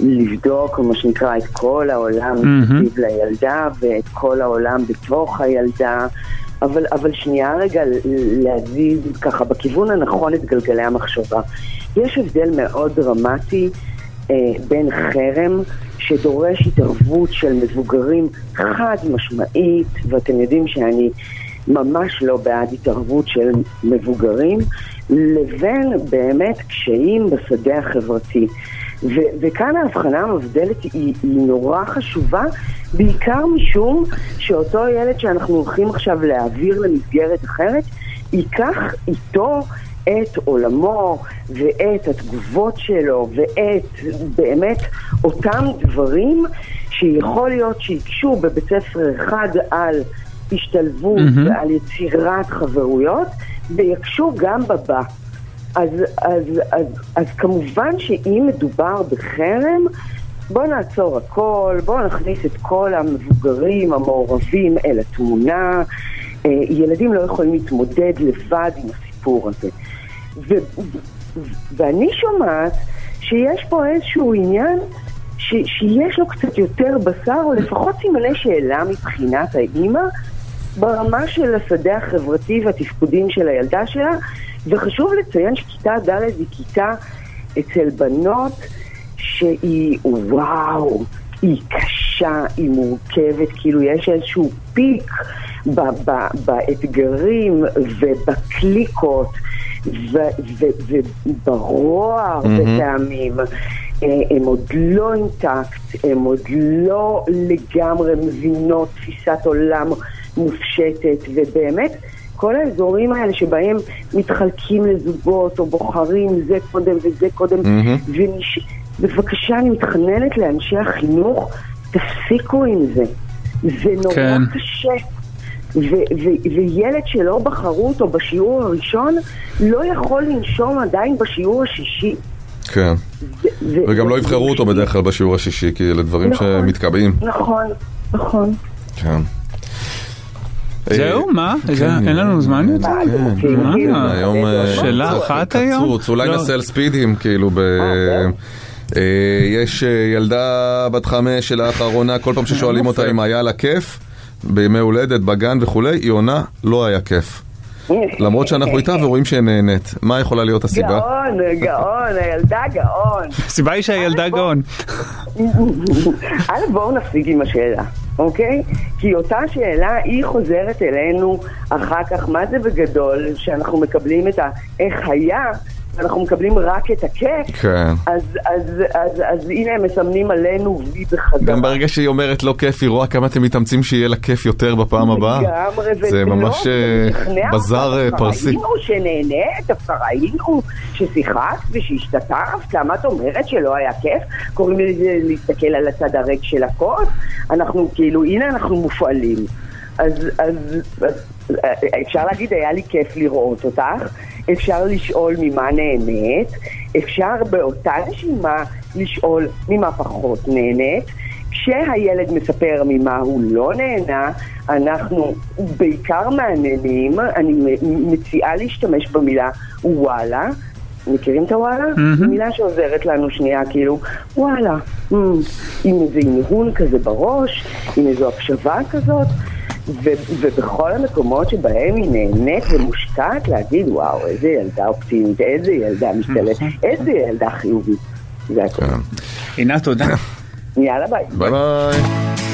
לבדוק, מה שנקרא, את כל העולם. מסביב לילדה ואת כל העולם בתוך הילדה. אבל, אבל שנייה רגע להזיז ככה בכיוון הנכון את גלגלי המחשבה. יש הבדל מאוד דרמטי בין חרם שדורש התערבות של מבוגרים חד משמעית, ואתם יודעים שאני ממש לא בעד התערבות של מבוגרים, לבין באמת קשיים בשדה החברתי. ו- וכאן ההבחנה המבדלת היא, היא נורא חשובה, בעיקר משום שאותו ילד שאנחנו הולכים עכשיו להעביר למסגרת אחרת, ייקח איתו את עולמו ואת התגובות שלו ואת באמת אותם דברים שיכול להיות שיקשו בבית ספר אחד על השתלבות מהמם. ועל יצירת חברויות ויקשו גם בבא. אז, אז, אז, אז כמובן שאם מדובר בחרם, בואו נעצור הכל, בואו נכניס את כל המבוגרים המעורבים אל התמונה. אה, ילדים לא יכולים להתמודד לבד עם הסיפור הזה. ואני שומעת שיש פה איזשהו עניין ש, שיש לו קצת יותר בשר, או לפחות סימני שאלה מבחינת האימא, ברמה של השדה החברתי והתפקודים של הילדה שלה, וחשוב לציין שכיתה ד' היא כיתה אצל בנות שהיא, וואו, היא קשה, היא מורכבת, כאילו יש איזשהו פיק ב- ב- באתגרים ובקליקות ו- ו- וברוע. בפעמים. אה, הם עוד לא אינטקט, הם עוד לא לגמרי מבינות תפיסת עולם מופשטת, ובאמת כל האזורים האלה שבהם מתחלקים לזוגות או בוחרים זה קודם וזה קודם, מהמם. ונש... בבקשה, אני מתחננת לאנשי החינוך, תפסיקו עם זה. זה נורא כן. קשה. ו- ו- וילד שלא בחרו אותו בשיעור הראשון, לא יכול לנשום עדיין בשיעור השישי. כן. ו- וגם לא יבחרו אותו בדרך כלל בשיעור השישי, כי אלה דברים נכון. שמתקבעים. נכון, נכון. כן. זהו? אה, מה? כן, אין לנו זמן יותר? כן, מה? היום שאלה אחת היום? קצוץ, אולי לא. נעשה על ספידים, כאילו ב... אה, יש אה, ילדה בת חמש שלאחרונה, כל פעם ששואלים אותה אם היה לה כיף, בימי הולדת, בגן וכולי, היא עונה, לא היה כיף. למרות שאנחנו איתה ורואים שהיא נהנית. מה יכולה להיות הסיבה? גאון, גאון, הילדה גאון. הסיבה היא שהילדה גאון. א', בואו נפסיק עם השאלה, אוקיי? כי אותה שאלה, היא חוזרת אלינו אחר כך, מה זה בגדול, שאנחנו מקבלים את ה... איך היה, ואנחנו מקבלים רק את הכיף, כן. אז, אז, אז, אז הנה הם מסמנים עלינו וי בחזרה. גם ברגע שהיא אומרת לא כיף, היא רואה כמה אתם מתאמצים שיהיה לה כיף יותר בפעם הבאה. לגמרי, זה ממש זה אה, בזאר. אה, פרסי. ראינו שנהנית, דווקא ראינו ששיחקת ושהשתתפת, למה את אומרת שלא היה כיף? קוראים לזה להסתכל על הצד הריק של הכוס, אנחנו כאילו, הנה אנחנו מופעלים. אז, אז, אז אה, אפשר להגיד, היה לי כיף לראות אותך, אפשר לשאול ממה נהנית, אפשר באותה נשימה לשאול ממה פחות נהנית. כשהילד מספר ממה הוא לא נהנה, אנחנו בעיקר מעניינים, אני מציעה להשתמש במילה וואלה. מכירים את הוואלה? זו מילה שעוזרת לנו שנייה, כאילו, וואלה, mm, עם איזה הנהון כזה בראש, עם איזו הקשבה כזאת, ו- ובכל המקומות שבהם היא נהנית ומושקעת, להגיד, וואו, איזה ילדה אופטימית, איזה ילדה משתדלת, איזה ילדה חיובית. זה הכול. עינת, תודה. יאללה ביי. ביי ביי.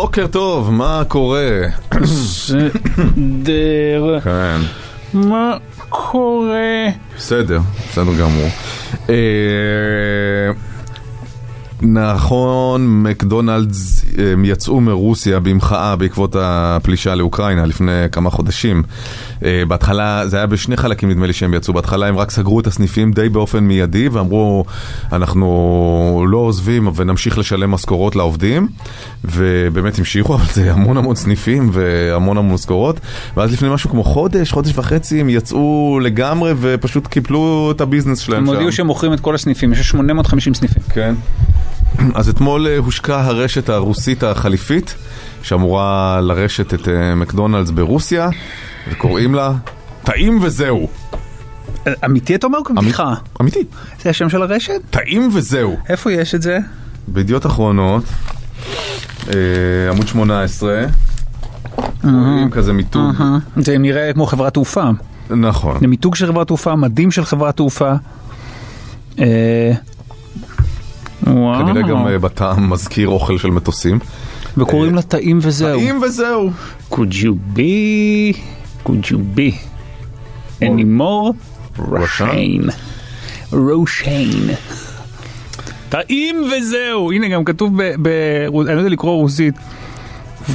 בוקר טוב, מה קורה? סדר. כן. מה קורה? בסדר, בסדר גמור. אה, נכון, מקדונלדס הם יצאו מרוסיה במחאה בעקבות הפלישה לאוקראינה לפני כמה חודשים. אה, בהתחלה, זה היה בשני חלקים נדמה לי שהם יצאו, בהתחלה הם רק סגרו את הסניפים די באופן מיידי ואמרו אנחנו לא עוזבים ונמשיך לשלם משכורות לעובדים ובאמת המשיכו, אבל זה המון המון סניפים והמון המון משכורות ואז לפני משהו כמו חודש, חודש וחצי הם יצאו לגמרי ופשוט קיפלו את הביזנס שלהם הם שם. הודיעו שהם מוכרים את כל הסניפים, יש 850 סניפים. כן. אז אתמול אה, הושקה הרשת הרוסית החליפית, שאמורה לרשת את אה, מקדונלדס ברוסיה, וקוראים לה טעים וזהו. אמיתי אתה אומר? בדיחה. אמיתי. זה השם של הרשת? טעים וזהו. איפה יש את זה? בידיעות אחרונות, אה, עמוד 18, רואים כזה מיתוג. זה נראה כמו חברת תעופה. נכון. זה מיתוג של חברת תעופה, מדים של חברת תעופה. אה, וואו. כנראה גם אה, בטעם מזכיר אוכל של מטוסים. וקוראים לה טעים וזהו. טעים וזהו. Could you be, could you be any more רושן? רושיין. טעים וזהו. הנה גם כתוב ב... ב- אני לא יודע לקרוא רוסית.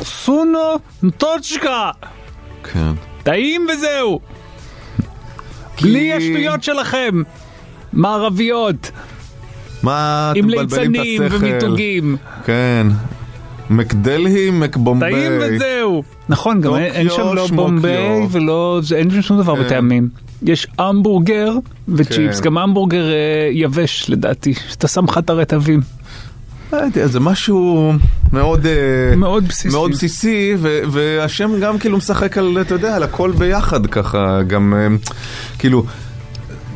סונו טוצ'קה. כן. טעים וזהו. בלי השטויות שלכם. מערביות. מה אתם עם מבלבלים את ליצנים השכל? ומיתוגים. כן. מקדלהי, מקבומביי. טעים וזהו. נכון, גם אין- אין שם לא. בומביי ולא, זה- אין שם שום דבר כן. בטעמים. יש המבורגר וצ'יפס, כן. גם המבורגר אה, יבש לדעתי, שאתה שם לך את הרטבים. לא זה משהו מאוד אה, מאוד בסיסי. מאוד בסיסי ו- והשם גם כאילו משחק על, אתה יודע, על הכל ביחד ככה, גם אה, כאילו...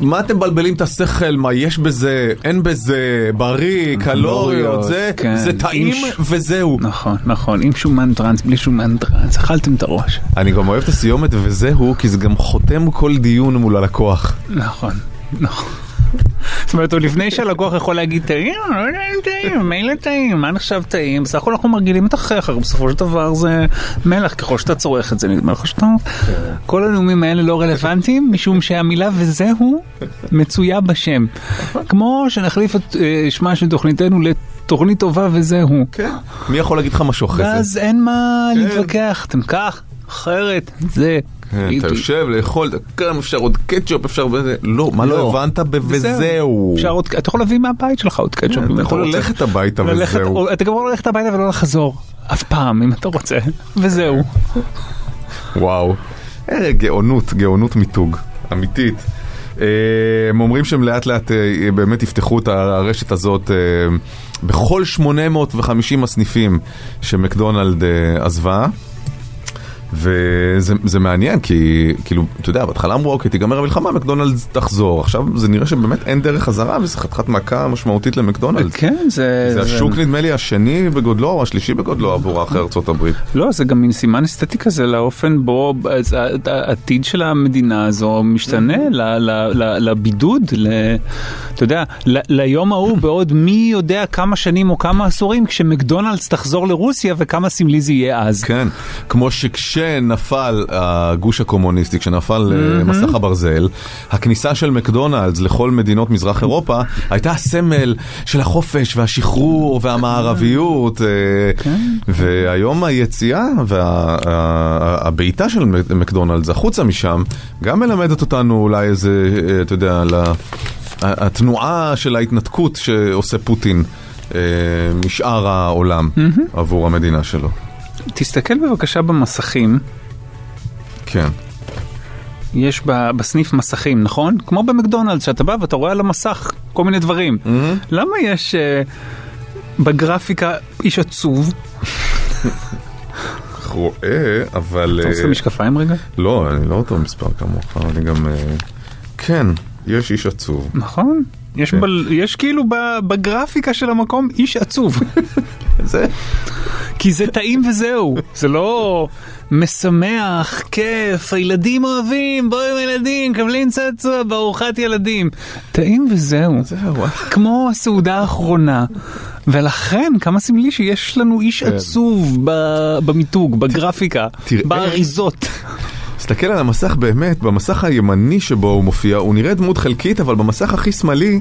מה אתם מבלבלים את השכל? מה יש בזה? אין בזה? בריא? קלוריות? זה, כן. זה טעים ש- וזהו. נכון, נכון, עם שומן טראנס, בלי שומן טראנס, אכלתם את הראש. אני גם אוהב את הסיומת וזהו, כי זה גם חותם כל דיון מול הלקוח. נכון, נכון. זאת אומרת, עוד לפני שהלקוח יכול להגיד טעים, לא יודע אם טעים, מילא טעים, מה נחשב טעים? בסך הכל אנחנו מרגילים את החכר, בסופו של דבר זה מלח, ככל שאתה צורך את זה, נגמר לך שאתה... כל הנאומים האלה לא רלוונטיים, משום שהמילה וזהו מצויה בשם. כמו שנחליף את אה, שמה של תוכניתנו לתוכנית טובה וזהו. כן. מי יכול להגיד לך משהו אחרי זה? ואז אין מה כן. להתווכח, אתם כך, אחרת, זה. כן. אתה יושב לאכול, כמה אפשר עוד קטשופ, אפשר בזה, לא, מה לא הבנת ב"וזהו"? אתה יכול להביא מהבית שלך עוד קטשופ אם אתה יכול. ללכת הביתה וזהו. אתה גם יכול ללכת הביתה ולא לחזור. אף פעם אם אתה רוצה. וזהו. וואו. אה, גאונות, גאונות מיתוג, אמיתית. אה, הם אומרים שהם לאט לאט אה, באמת יפתחו את הרשת הזאת אה, בכל 850 הסניפים שמקדונלד עזבה. וזה זה מעניין כי כאילו אתה יודע בהתחלה אמרו אוקיי תיגמר המלחמה מקדונלדס תחזור עכשיו זה נראה שבאמת אין דרך חזרה וזה חתיכת מכה משמעותית למקדונלדס. כן, זה... זה השוק נדמה לי השני בגודלו או השלישי בגודלו עבור אחרי ארצות הברית. לא, זה גם מין סימן אסתטי כזה לאופן בו אז ה- העתיד של המדינה הזו משתנה ל- לבידוד, אתה יודע, ליום ההוא בעוד מי יודע כמה שנים או כמה עשורים כשמקדונלדס תחזור לרוסיה וכמה סמלי זה יהיה אז. כן, כמו שכשנפל הגוש הקומוניסטי, כשנפל אה, מסך הברזל, הכניסה של מקדונלדס לכל מדינות מזרח אירופה הייתה הסמל של החופש והשחרור והמערביות. אה, והיום היציאה והבעיטה של מקדונלדס החוצה משם גם מלמדת אותנו אולי איזה, אה, אתה יודע, התנועה של ההתנתקות שעושה פוטין. משאר העולם עבור המדינה שלו. תסתכל בבקשה במסכים, כן. יש ב- בסניף מסכים, נכון? כמו במקדונלדס, שאתה בא ואתה רואה על המסך כל מיני דברים. למה יש אה, בגרפיקה איש עצוב? רואה, אבל... אתה רוצה אה, משקפיים רגע? לא, אני לא אותו מספר כמוך, אני גם... אה, כן, יש איש עצוב. נכון. יש, כן. בל, יש כאילו בגרפיקה של המקום איש עצוב. זה... כי זה טעים וזהו. זה לא משמח, כיף, הילדים אוהבים, בואו עם הילדים, קבלים צעצוע בארוחת ילדים. טעים וזהו. זהו. כמו הסעודה האחרונה. ולכן כמה סמלי שיש לנו איש כן. עצוב ב- במיתוג, בגרפיקה, באריזות. תסתכל על המסך באמת, במסך הימני שבו הוא מופיע, הוא נראה דמות חלקית, אבל במסך הכי שמאלי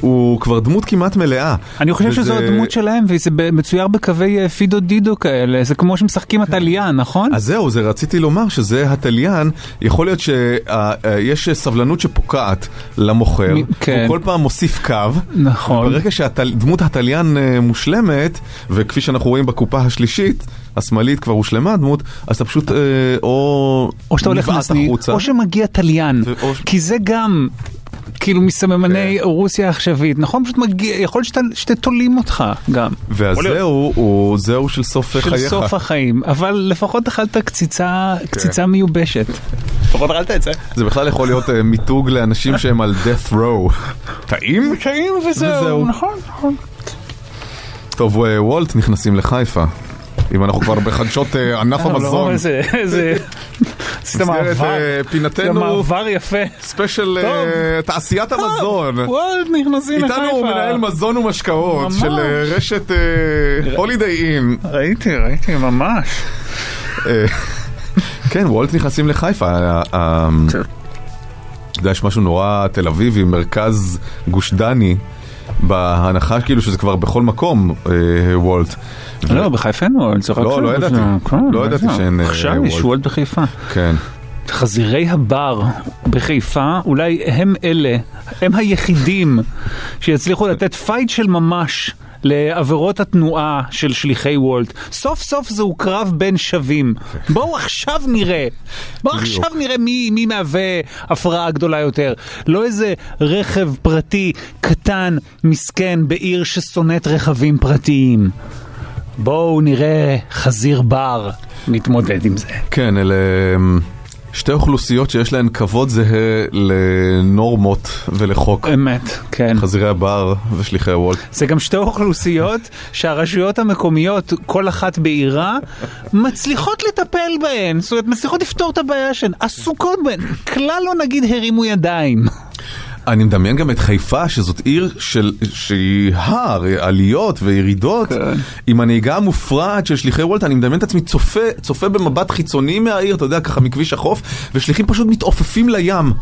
הוא כבר דמות כמעט מלאה. אני חושב וזה- שזו הדמות שלהם, וזה מצויר בקווי אה, פידו דידו כאלה, זה כמו שמשחקים התליין, נכון? אז זהו, זה רציתי לומר שזה התליין, יכול להיות שיש סבלנות שפוקעת למוכר, מ- כן. הוא כל פעם מוסיף קו, נכון. ברגע שדמות התליין אה, מושלמת, וכפי שאנחנו רואים בקופה השלישית, השמאלית כבר הושלמה הדמות, אז אתה פשוט אה, או או שאתה הולך החוצה. או שמגיע תליין, ו- או- כי זה גם... כאילו מסממני כן. רוסיה העכשווית, נכון? פשוט מגיע, יכול להיות שאתה- שתולים אותך גם. והזהו, הוא זהו של סוף של חייך. סוף החיים, אבל לפחות אכלת קציצה, כן. קציצה מיובשת. לפחות אכלת את זה. זה בכלל יכול להיות אה, מיתוג לאנשים שהם על death row. טעים? טעים וזהו. וזהו, נכון, נכון. טוב, אה, וולט נכנסים לחיפה. אם אנחנו כבר בחדשות אה, ענף לא, המזון. איזה, עשית מעבר, אה, זה פינתנו מעבר יפה. ספיישל אה. תעשיית המזון. וולד נכנסים לחיפה. איתנו מנהל מזון ומשקאות. של אה, רשת הולידיי אין. ראיתי, ראיתי, ממש. כן, וולט נכנסים לחיפה. אתה יודע, יש משהו נורא תל אביבי, מרכז גוש דני, בהנחה כאילו שזה כבר בכל מקום, וולט. לא, בחיפה אין וולט, זה רק... לא, לא ידעתי. לא ידעתי שאין, אה, עכשיו יש וולט. וולט בחיפה. כן. חזירי הבר בחיפה, אולי הם אלה, הם היחידים שיצליחו לתת פייט של ממש. לעבירות התנועה של שליחי וולט. סוף סוף זהו קרב בין שווים. בואו עכשיו נראה. בואו עכשיו נראה מי, מי מהווה הפרעה גדולה יותר. לא איזה רכב פרטי קטן, מסכן, בעיר ששונאת רכבים פרטיים. בואו נראה חזיר בר מתמודד עם זה. כן, אלה אמ, שתי אוכלוסיות שיש להן כבוד זהה לנורמות ולחוק. אמת, כן. חזירי הבר ושליחי הוולט. זה גם שתי אוכלוסיות שהרשויות המקומיות, כל אחת בעירה, מצליחות לטפל בהן, זאת אומרת, מצליחות לפתור את הבעיה שלהן, עסוקות בהן, כלל לא נגיד הרימו ידיים. אני מדמיין גם את חיפה, שזאת עיר של, שהיא הר, עליות וירידות, עם הנהיגה המופרעת של שליחי וולט, אני מדמיין את עצמי צופה, צופה במבט חיצוני מהעיר, אתה יודע, ככה מכביש החוף, ושליחים פשוט מתעופפים לים,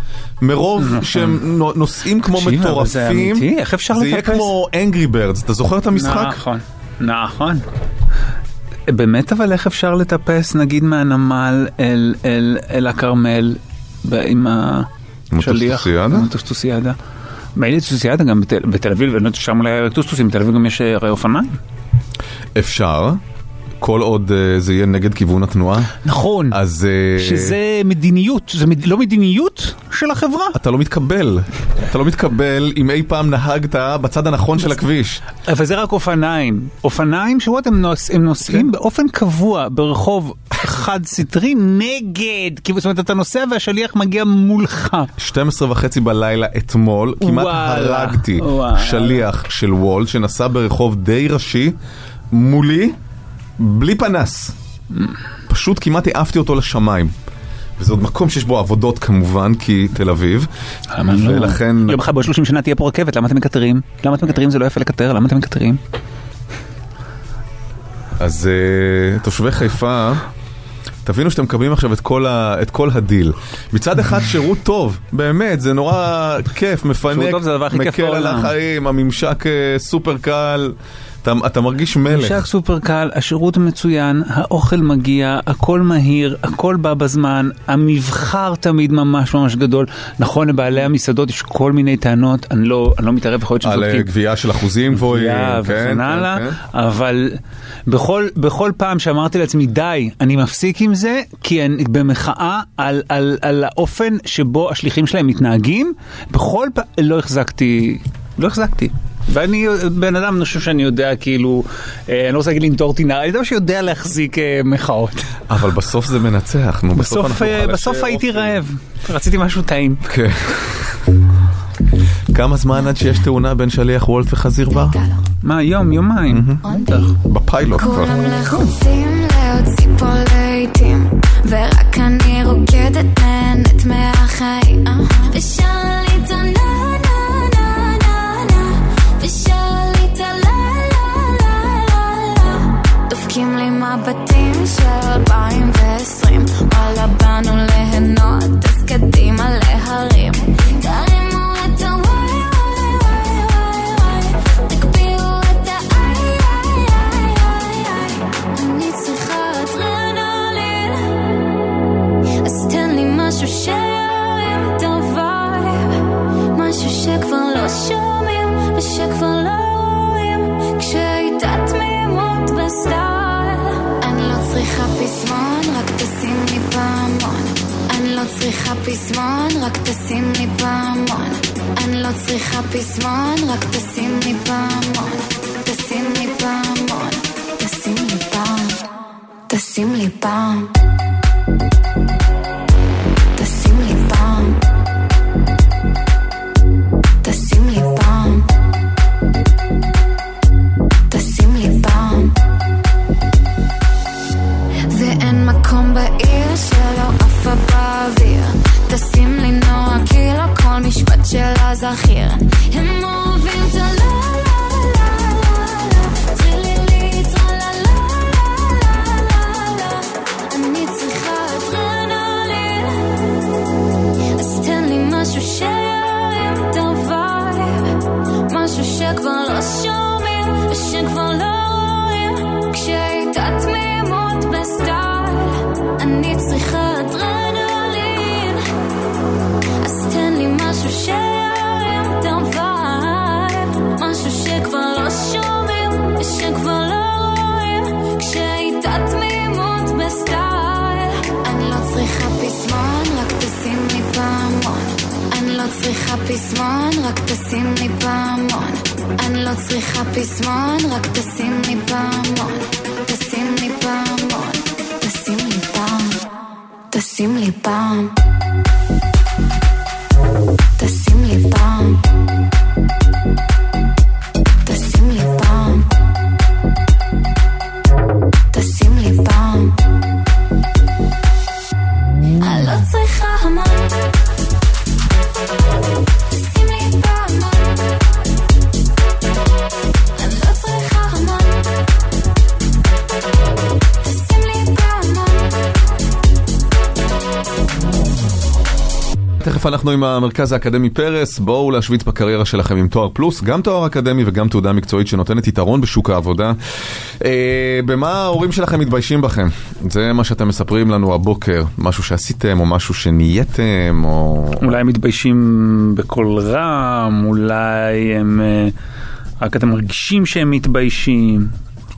מרוב שהם נו- נוסעים כמו אבל מטורפים. זה אמיתי? איך אפשר זה יהיה לטפס? כמו Angry Birds, אתה זוכר את המשחק? נכון, נכון. באמת אבל איך אפשר לטפס נגיד מהנמל אל, הכרמל עם עם השליח? הטוסטוסיאדה? עם הטוסטוסיאדה. מילא טוסטוסיאדה גם בתל, אביב, לא שם אולי טוסטוסים, בתל אביב גם יש הרי אופניים. אפשר, כל עוד אה, זה יהיה נגד כיוון התנועה. נכון. אז... אה, שזה מדיניות, זה מד... לא מדיניות של החברה? אתה לא מתקבל. אתה לא מתקבל אם אי פעם נהגת בצד הנכון של הכביש. אבל זה רק אופניים. אופניים שרואות הם, נוס, הם נוסעים באופן קבוע ברחוב חד סטרי נגד. כאילו, זאת אומרת, אתה נוסע והשליח מגיע מולך. 12 וחצי בלילה אתמול, כמעט וואלה, הרגתי וואלה. שליח של וולט שנסע ברחוב די ראשי מולי, בלי פנס. פשוט כמעט העפתי אותו לשמיים. וזה עוד מקום שיש בו עבודות כמובן, כי תל אביב. ולכן... יום אחד בעוד 30 שנה תהיה פה רכבת, למה אתם מקטרים? למה אתם מקטרים? זה לא יפה לקטר, למה אתם מקטרים? אז uh, תושבי חיפה, תבינו שאתם מקבלים עכשיו את כל, ה, את כל הדיל. מצד אחד שירות טוב, באמת, זה נורא כיף, מפנק, מקל על. החיים, הממשק אה, סופר קל, אתה, אתה מרגיש מלך. ממשק סופר קל, השירות מצוין, האוכל מגיע, הכל מהיר, הכל בא בזמן, המבחר תמיד ממש ממש גדול. נכון, לבעלי המסעדות יש כל מיני טענות, אני לא, אני לא מתערב, יכול להיות על אה. גבייה של אחוזים גבוהים, גבייה כן, וכן כן, הלאה, כן. אבל בכל, בכל פעם שאמרתי לעצמי די, אני מפסיק עם זה, כי אני במחאה על, על, על האופן שבו השליחים שלהם מתנהגים, בכל פעם לא החזקתי, לא החזקתי. ואני בן אדם, אני חושב שאני יודע כאילו, אה, אני לא רוצה להגיד לנטור טינה, אני יודע שיודע להחזיק אה, מחאות. אבל בסוף זה מנצח, נו, בסוף בסוף, אנחנו אה, חלשי בסוף הייתי. רעב, רציתי משהו טעים. כן. כמה זמן עד שיש תאונה בין שליח וולט וחזיר בר? מה, יום, יומיים? בטח. בפיילוט כבר. כולם לחוצים להוציא פה להיטים ורק אני רוקדת נהנית מהחיים ושר לי את מבטים של 2020 וואלה באנו ליהנות, אז קדימה להרים. תרימו את הוואי וואי וואי וואי. וואי תגבירו את האיי איי איי איי. איי אני צריכה אדרנלין. אז תן לי משהו שירים את ה vibe. משהו שכבר לא שומעים ושכבר לא צריכה פזמון, רק תשים לי פעמון אני לא צריכה פזמון, רק תשים לי פעמון תשים לי פעמון תשים לי פעם תשים לי פעם שלה זכיר הם אנחנו עם המרכז האקדמי פרס, בואו להשוויץ בקריירה שלכם עם תואר פלוס, גם תואר אקדמי וגם תעודה מקצועית שנותנת יתרון בשוק העבודה. אה, במה ההורים שלכם מתביישים בכם? זה מה שאתם מספרים לנו הבוקר, משהו שעשיתם או משהו שנהייתם או... אולי הם מתביישים בקול רם, אולי הם... אה, רק אתם מרגישים שהם מתביישים.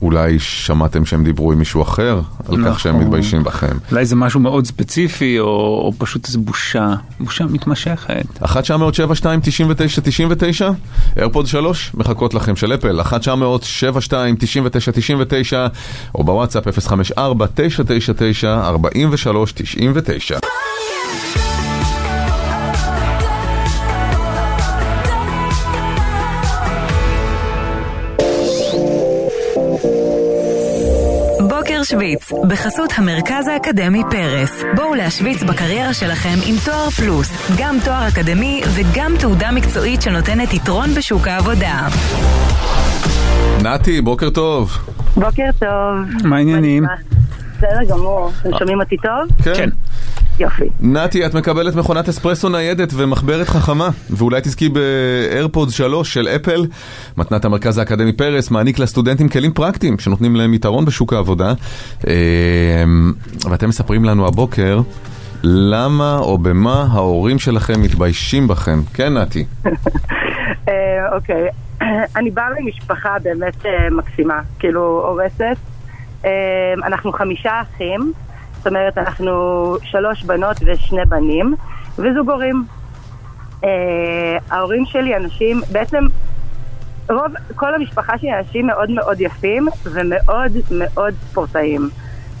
אולי שמעתם שהם דיברו עם מישהו אחר על כך שהם נכון. מתביישים בכם. אולי זה משהו מאוד ספציפי, או, או פשוט איזו בושה, בושה מתמשכת. 1 900 72 99 99 איירפוד 3 מחכות לכם של אפל 1 900 72 99 99 או בוואטסאפ 054 999 43 99 בוקר שוויץ, בחסות המרכז האקדמי פרס. בואו להשוויץ בקריירה שלכם עם תואר פלוס, גם תואר אקדמי וגם תעודה מקצועית שנותנת יתרון בשוק העבודה. נתי, בוקר טוב. בוקר טוב. מה העניינים? בסדר גמור. אתם שומעים אותי טוב? כן. יופי. נתי, את מקבלת מכונת אספרסו ניידת ומחברת חכמה, ואולי תזכי באיירפודס 3 של אפל. מתנת המרכז האקדמי פרס מעניק לסטודנטים כלים פרקטיים שנותנים להם יתרון בשוק העבודה. אה, ואתם מספרים לנו הבוקר למה או במה ההורים שלכם מתביישים בכם. כן, נתי. אה, אוקיי. אני באה ממשפחה באמת אה, מקסימה, כאילו הורסת. אה, אנחנו חמישה אחים, זאת אומרת אנחנו שלוש בנות ושני בנים, וזוג הורים. אה, ההורים שלי אנשים, בעצם רוב, כל המשפחה שלי אנשים מאוד מאוד יפים ומאוד מאוד ספורטאים,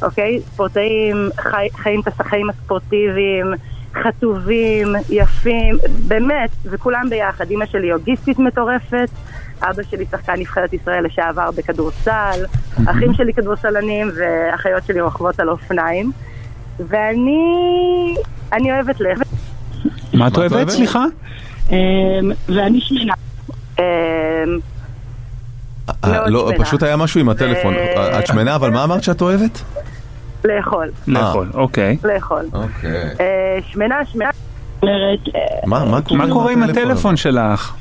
אוקיי? ספורטאים, חי, חיים את החיים הספורטיביים, חטובים, יפים, באמת, וכולם ביחד. אימא שלי יוגיסטית מטורפת, אבא שלי שחקן נבחרת ישראל לשעבר בכדורסל, אחים שלי כדורסלנים ואחיות שלי רוכבות על אופניים. ואני... אני אוהבת לך. מה את אוהבת? סליחה? אמ, ואני שמנה. אמ, אה, לא. פשוט היה משהו עם הטלפון. אה, את שמנה, אבל מה אמרת שאת אוהבת? לאכול. לאכול, אוקיי. לאכול. אוקיי. אה, שמנה, שמנה. אומרת, אה, מה מה קורה מה קורה עם הטלפון שלך?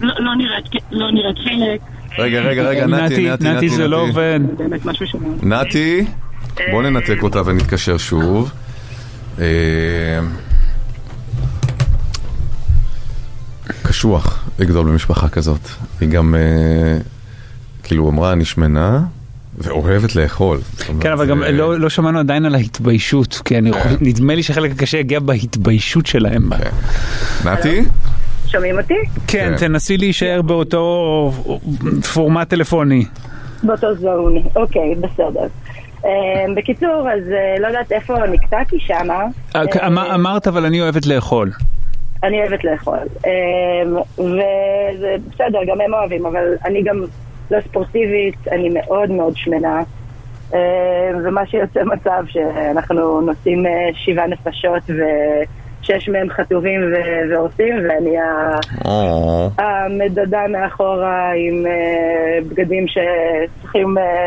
לא לא נראית לא נראית חלק. רגע, רגע, רגע, נתי, נתי, נתי, זה לא עובד. נתי, בוא ננתק אותה ונתקשר שוב. אה, קשוח לגדול במשפחה כזאת. היא גם, אה, כאילו, אמרה, אני שמנה ואוהבת לאכול. כן, אבל גם לא לא שמענו עדיין על ההתביישות, כי אני חושב- נדמה לי שחלק הקשה יגיע בהתביישות שלהם. נתי? שומעים אותי? כן, כן. תנסי להישאר באותו פורמט טלפוני. באותו זון, אוקיי, בסדר. אה, בקיצור, אז אה, לא יודעת איפה נקטעתי שמה. אה, אמר- אמרת, אבל אני אוהבת לאכול. אני אוהבת לאכול. אמ, וזה בסדר, גם הם אוהבים, אבל אני גם לא ספורטיבית, אני מאוד מאוד שמנה. אמ, ומה שיוצא מצב שאנחנו נוסעים שבעה נפשות ושש מהם חטובים ו- והורסים, ואני ה- או, המדדה מאחורה עם אה, בגדים שצריכים אה,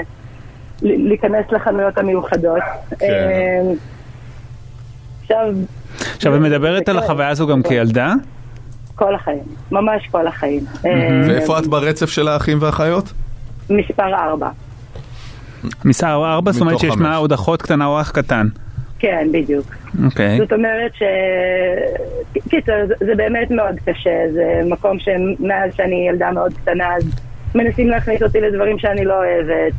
להיכנס לחנויות המיוחדות. כן. עכשיו, עכשיו, את מדברת על החוויה הזו גם כילדה? כל החיים, ממש כל החיים. ואיפה את ברצף של האחים והאחיות? מספר ארבע. מסער ארבע, זאת אומרת שיש. מה עוד אחות קטנה או אח קטן. כן, בדיוק. אוקיי. זאת אומרת ש... קיצר, זה, זה באמת מאוד קשה, זה מקום שמאז שאני ילדה מאוד קטנה, אז מנסים להכניס אותי לדברים שאני לא אוהבת.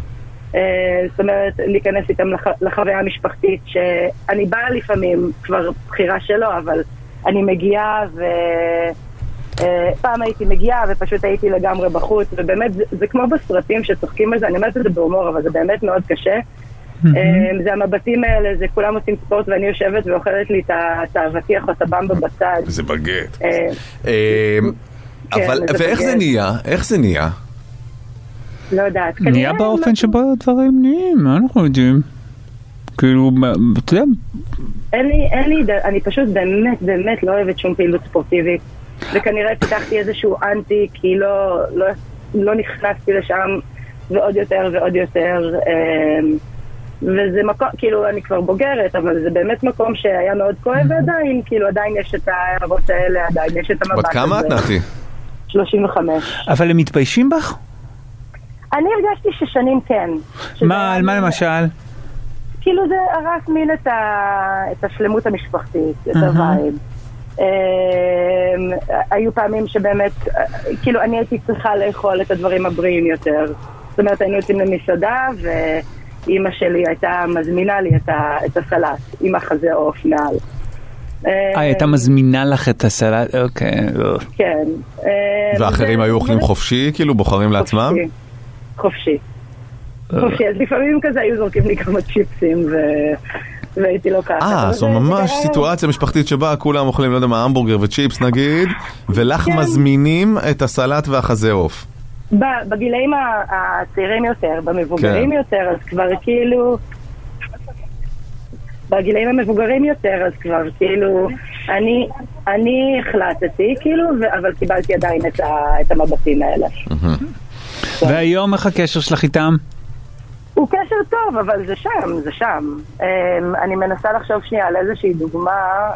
אה, זאת אומרת, להיכנס איתם לח... לחוויה המשפחתית, שאני באה לפעמים, כבר בחירה שלו, אבל אני מגיעה ו... אה, פעם הייתי מגיעה ופשוט הייתי לגמרי בחוץ, ובאמת זה, זה כמו בסרטים שצוחקים על זה, אני אומרת את זה בהומור, אבל זה באמת מאוד קשה. אה, זה המבטים האלה, זה כולם עושים ספורט ואני יושבת ואוכלת לי את האבטיח או את הבמבה בצד. זה בגט. אה, אה, כן, אבל, זה ואיך זה בגט. נהיה? איך זה נהיה? לא יודעת. נהיה באופן משהו- שבו הדברים נהיים, מה אנחנו יודעים? כאילו, מה- אתה יודע, אין לי, אין לי, אני פשוט באמת באמת לא אוהבת שום פעילות ספורטיבית. וכנראה פיתחתי איזשהו אנטי, כי לא, לא, לא נכנסתי לשם ועוד יותר ועוד יותר. אמ, וזה מקום, כאילו, אני כבר בוגרת, אבל זה באמת מקום שהיה מאוד כואב, ועדיין, כאילו, עדיין יש את ההערות האלה, עדיין יש את המבט הזה. כמה את, נתי? 35. אבל הם מתביישים בך? אני הרגשתי ששנים כן. מה, על מה למשל? כאילו זה הרס מין את, ה... את השלמות המשפחתית, את. ה vibe. אמ, היו פעמים שבאמת, כאילו אני הייתי צריכה לאכול את הדברים הבריאים יותר. זאת אומרת, היינו יוצאים למסעדה ואימא שלי הייתה מזמינה לי את, ה... את הסלט עם החזה עוף מעל. אה, הייתה מזמינה לך את הסלט, אוקיי. לא. כן. אמ, ואחרים היו אוכלים חופשי, כאילו בוחרים לעצמם? חופשי. חופשי. חופשי, אז לפעמים כזה היו זורקים לי כמה צ'יפסים ו... והייתי לוקחת. אה, אבל זו ממש סיטואציה משפחתית שבה כולם אוכלים, לא יודע מה, המבורגר וצ'יפס נגיד, ולך כן. מזמינים את הסלט והחזה עוף. בגילאים הצעירים יותר, במבוגרים כן. יותר, אז כבר כאילו... בגילאים המבוגרים יותר, אז כבר כאילו... אני, אני החלטתי, כאילו, ו- אבל קיבלתי עדיין את, ה- את המבטים האלה. והיום איך הקשר שלך איתם? הוא קשר טוב, אבל זה שם, זה שם. Um, אני מנסה לחשוב שנייה על איזושהי דוגמה.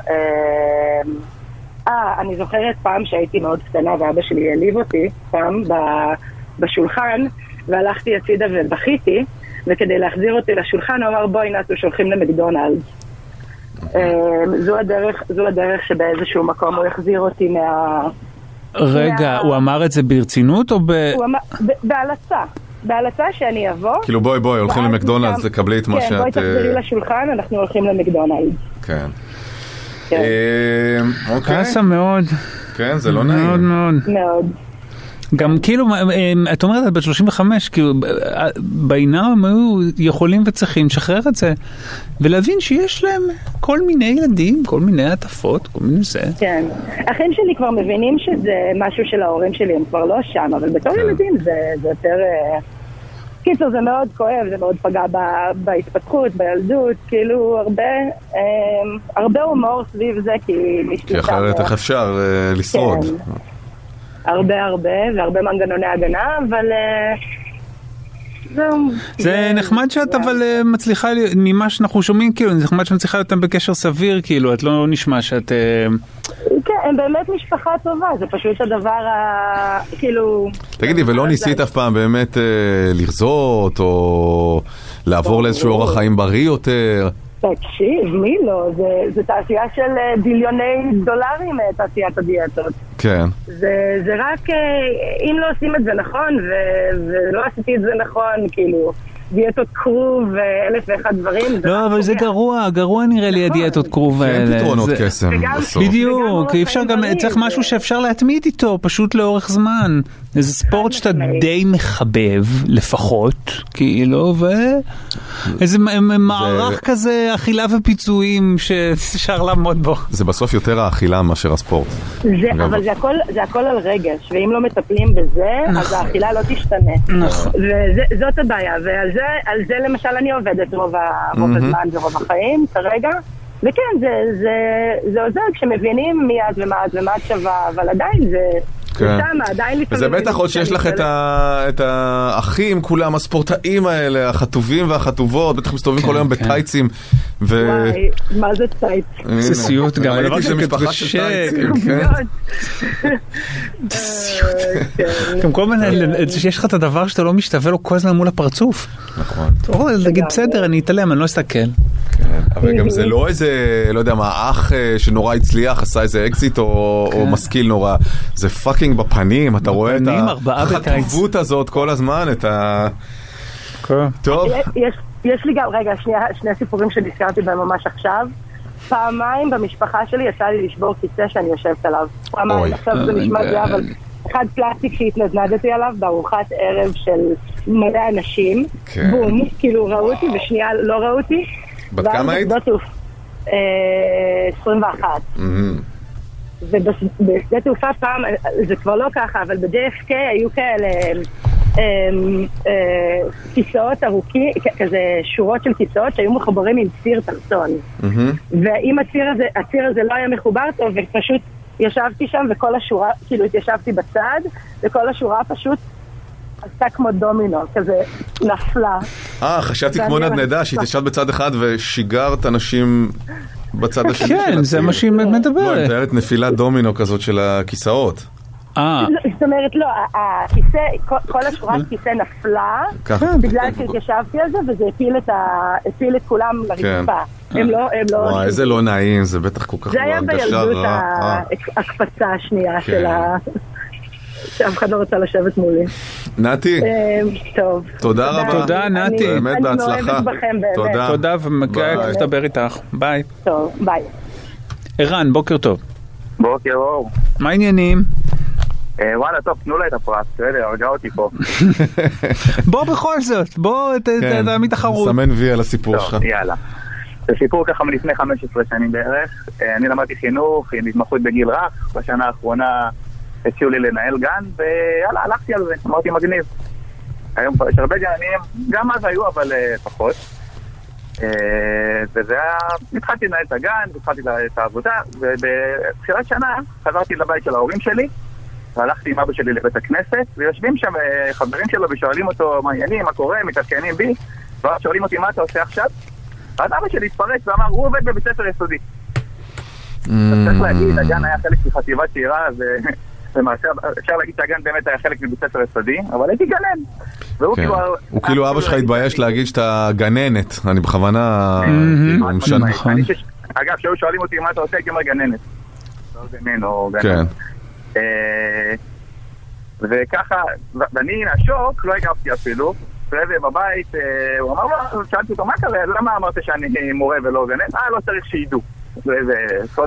אמ, אה, אני זוכרת פעם שהייתי מאוד קטנה ואבא שלי העליב אותי, פעם, ב- בשולחן, והלכתי הצידה ובכיתי, וכדי להחזיר אותי לשולחן הוא אמר בואי נתו שולחים למקדונלדס. Um, זו הדרך, זו הדרך שבאיזשהו מקום הוא החזיר אותי מה... רגע, הוא אמר את זה ברצינות או ב... הוא אמר, ב- בהלצה, בהלצה שאני אבוא. כאילו בואי בואי, הולכים למקדונלדס, תקבלי את מה כן, בואי שאת... אה, תחזרי לשולחן, אנחנו הולכים למקדונלדס. כן. כן. אה, אוקיי. קאסה מאוד. כן, זה לא מאוד נעים. מאוד. מאוד. גם כאילו, אה, את אומרת, את בת 35, כאילו, אה, בעינם הם היו יכולים וצריכים לשחרר את זה, ולהבין שיש להם כל מיני ילדים, כל מיני הטפות, כל מיני זה. כן. אחים שלי כבר מבינים שזה משהו של ההורים שלי, הם כבר לא שם, אבל בתור ילדים זה זה יותר... קיצור, זה מאוד כואב, זה מאוד פגע ב- בהתפתחות, בילדות, כאילו הרבה, אה, הרבה הומור סביב זה, כי מישהו כי אחרת איך אפשר אה, לשרוד? כן. הרבה הרבה, והרבה מנגנוני הגנה, אבל אה. זה נחמד שאת אבל אה, מצליחה, לי- ממה שאנחנו שומעים, כאילו, זה נחמד שאת מצליחה להיות בקשר סביר, כאילו, את לא נשמע שאת... הם באמת משפחה טובה, זה פשוט הדבר ה... כאילו... תגידי, ולא ניסית אף פעם באמת אה, לרזות, או לעבור לאיזשהו אורח חיים בריא יותר? תקשיב, מי לא? זה, זה תעשייה של אה, ביליוני דולרים, אה, תעשיית הדיאטות. כן. זה, זה רק, אם לא עושים את זה נכון, ו, ולא עשיתי את זה נכון, כאילו, דיאטות כרוב ואלף ואחד דברים. לא, אבל זה. גרוע, גרוע נראה לי הדיאטות כרוב אין האלה. פתרונות זה- קסם בסוף. בדיוק, אי אפשר גם, צריך משהו שאפשר להתמיד איתו, פשוט לאורך זמן. איזה ספורט שאתה די מחבב, לפחות, כאילו, ו... איזה מ- מ- מערך כזה אכילה ופיצויים שאפשר לעמוד בו. זה בסוף יותר האכילה מאשר הספורט. אבל זה הכל, זה הכל על רגש, ואם לא מטפלים בזה, אז נכון. האכילה לא תשתנה. נכון. וזאת הבעיה, ועל זה, על זה למשל אני עובדת רוב, רוב מהמם. הזמן ורוב החיים כרגע. וכן, זה, זה, זה עוזר כשמבינים מי את ומה את ומה את שווה, אבל עדיין זה... כן. זה שמה, עדיין לפעמים... וזה בטח עוד שיש לך את, ה... את האחים, כולם הספורטאים האלה, החטובים והחטובות, בטח מסתובבים כל היום כן. בטייצים. ו... וואי, מה זה? הנה, זה סיוט גם, הדבר ראיתי הזה שמשפחה של טייצים, כן. כן. כן. גם כל מיני, שיש לך את הדבר שאתה לא משתווה לו כל הזמן מול הפרצוף. נכון. אתה יכול להגיד בסדר, אני אתעלם, אני לא אסתכל. אבל גם זה לא איזה, לא יודע מה, אח אה, שנורא הצליח, עשה איזה אקזיט או, משכיל נורא. זה fucking בפנים, אתה רואה את. החטובות הזאת כל הזמן, את ה... טוב. יש, יש לי גם, רגע, שני סיפורים שנזכרתי בהם ממש עכשיו. פעמיים במשפחה שלי יצא לי לשבור כיסא שאני יושבת עליו. פעמיים, אוי. עכשיו זה נשמע זה, אבל אחד פלסטיק שהתנדנדתי עליו בארוחת ערב של מלא אנשים. כן. בום, כאילו ראו אותי ושנייה לא ראו אותי. בת כמה היית? בשדות תעופ- אה, 21. ובשדה תעופה פעם, זה כבר לא ככה, אבל ב-JFK היו כאלה אמ, אה, כיסאות ארוכים, כזה שורות של כיסאות שהיו מחוברים עם ציר תחתון. ואם הציר הזה, הציר הזה לא היה מחובר טוב, ופשוט ישבתי שם וכל השורה, כאילו התיישבתי בצד, וכל השורה פשוט עשתה כמו דומינו, כזה נפלה. אה, חשבתי כמו נדנדה. שהתיישבת בצד אחד ושיגרת אנשים בצד השני של כן, זה הציר. מה שהיא לא, היא מדברת. מתארת נפילת דומינו כזאת של הכיסאות. אה, לא, זאת אומרת, לא, הכיסא, כל- השורת כיסא נפלה, ככה. בגלל שהתיישבתי על זה, וזה הפיל את ה- הפיל את כולם לרצפה. הם לא, הם לא... וואי, איזה לא נעים, זה בטח כל כך זה היה הרגשה בילדות רעה. ה- אה. הקפצה השנייה כן. של ה... שאף אחד לא רצה לשבת מולי. נתי, אה, טוב. תודה רבה. תודה, אני- נתי. באמת אני בהצלחה. מאוהבת בכם באמת. תודה. תודה ומגיע ביי. כיף לדבר איתך. ביי. טוב, ביי. ערן, בוקר טוב. בוקר אור. מה העניינים? אה, וואלה, טוב, תנו לה את הפרס, בסדר, הרגע אותי פה. בוא בכל זאת, בוא כן, תעמיד תחרות. סמן וי על הסיפור שלך. טוב, יאללה. זה סיפור ככה מלפני 15 שנים בערך. אה, אני למדתי חינוך עם התמחות בגיל רך, בשנה האחרונה הציעו לי לנהל גן, ויאללה, הלכתי על זה, אמרתי מגניב. היום כבר יש הרבה גנים, גם אז היו, אבל אה, פחות. אה, וזה היה, התחלתי לנהל את הגן, התחלתי את העבודה, ובתחילת שנה חזרתי לבית של ההורים שלי, והלכתי עם אבא שלי לבית הכנסת, ויושבים שם אה, חברים שלו ושואלים אותו מה העניינים, מה קורה, מתעדכנים בי, ואז שואלים אותי מה אתה עושה עכשיו? אז אבא שלי התפרץ ואמר, הוא עובד בבית ספר יסודי. Mm. אז צריך להגיד, הגן היה חלק מחטיבה צעירה, ולמעשה אפשר להגיד שהגן באמת היה חלק מבית ספר יסודי, אבל הייתי גנן. והוא כן. כאילו... הוא כאילו אבא שלך התבייש להגיד שאתה גננת, אני בכוונה, כאילו, משנה. נכון. אני שש- אגב, כשהיו שואלים אותי מה אתה עושה, הייתי אומר גננת. לא גנן או גנן. כן. אה, וככה, ואני מהשוק, לא הגבתי אפילו, אחרי זה בבית, אה, הוא אמר לו, שאלתי אותו, מה קרה, למה אמרת שאני מורה ולא גנן? אה, לא צריך שידעו.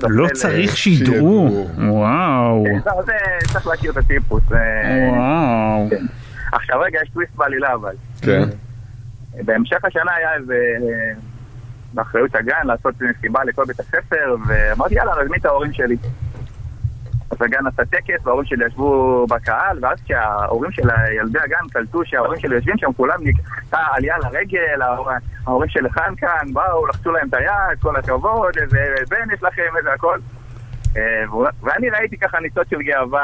לא. צריך שידעו. וואו. כן, לא, זה צריך להכיר את הטיפוס. וואו. כן. עכשיו רגע, יש טוויסט בעלילה אבל. כן. בהמשך השנה היה איזה, באחריות הגן לעשות מסיבה לכל בית הספר, ואמרתי יאללה, נזמין את ההורים שלי. אז הגן עשה טקס, וההורים שלי ישבו בקהל, ואז כשההורים של ילדי הגן קלטו שההורים שלי יושבים שם, כולם נקטע עלייה לרגל, ההור- ההורים של חן כאן, באו, לחצו להם את היד, כל הכבוד, איזה בן יש לכם, איזה הכל. אה, ואני ראיתי ככה ניצוץ של גאווה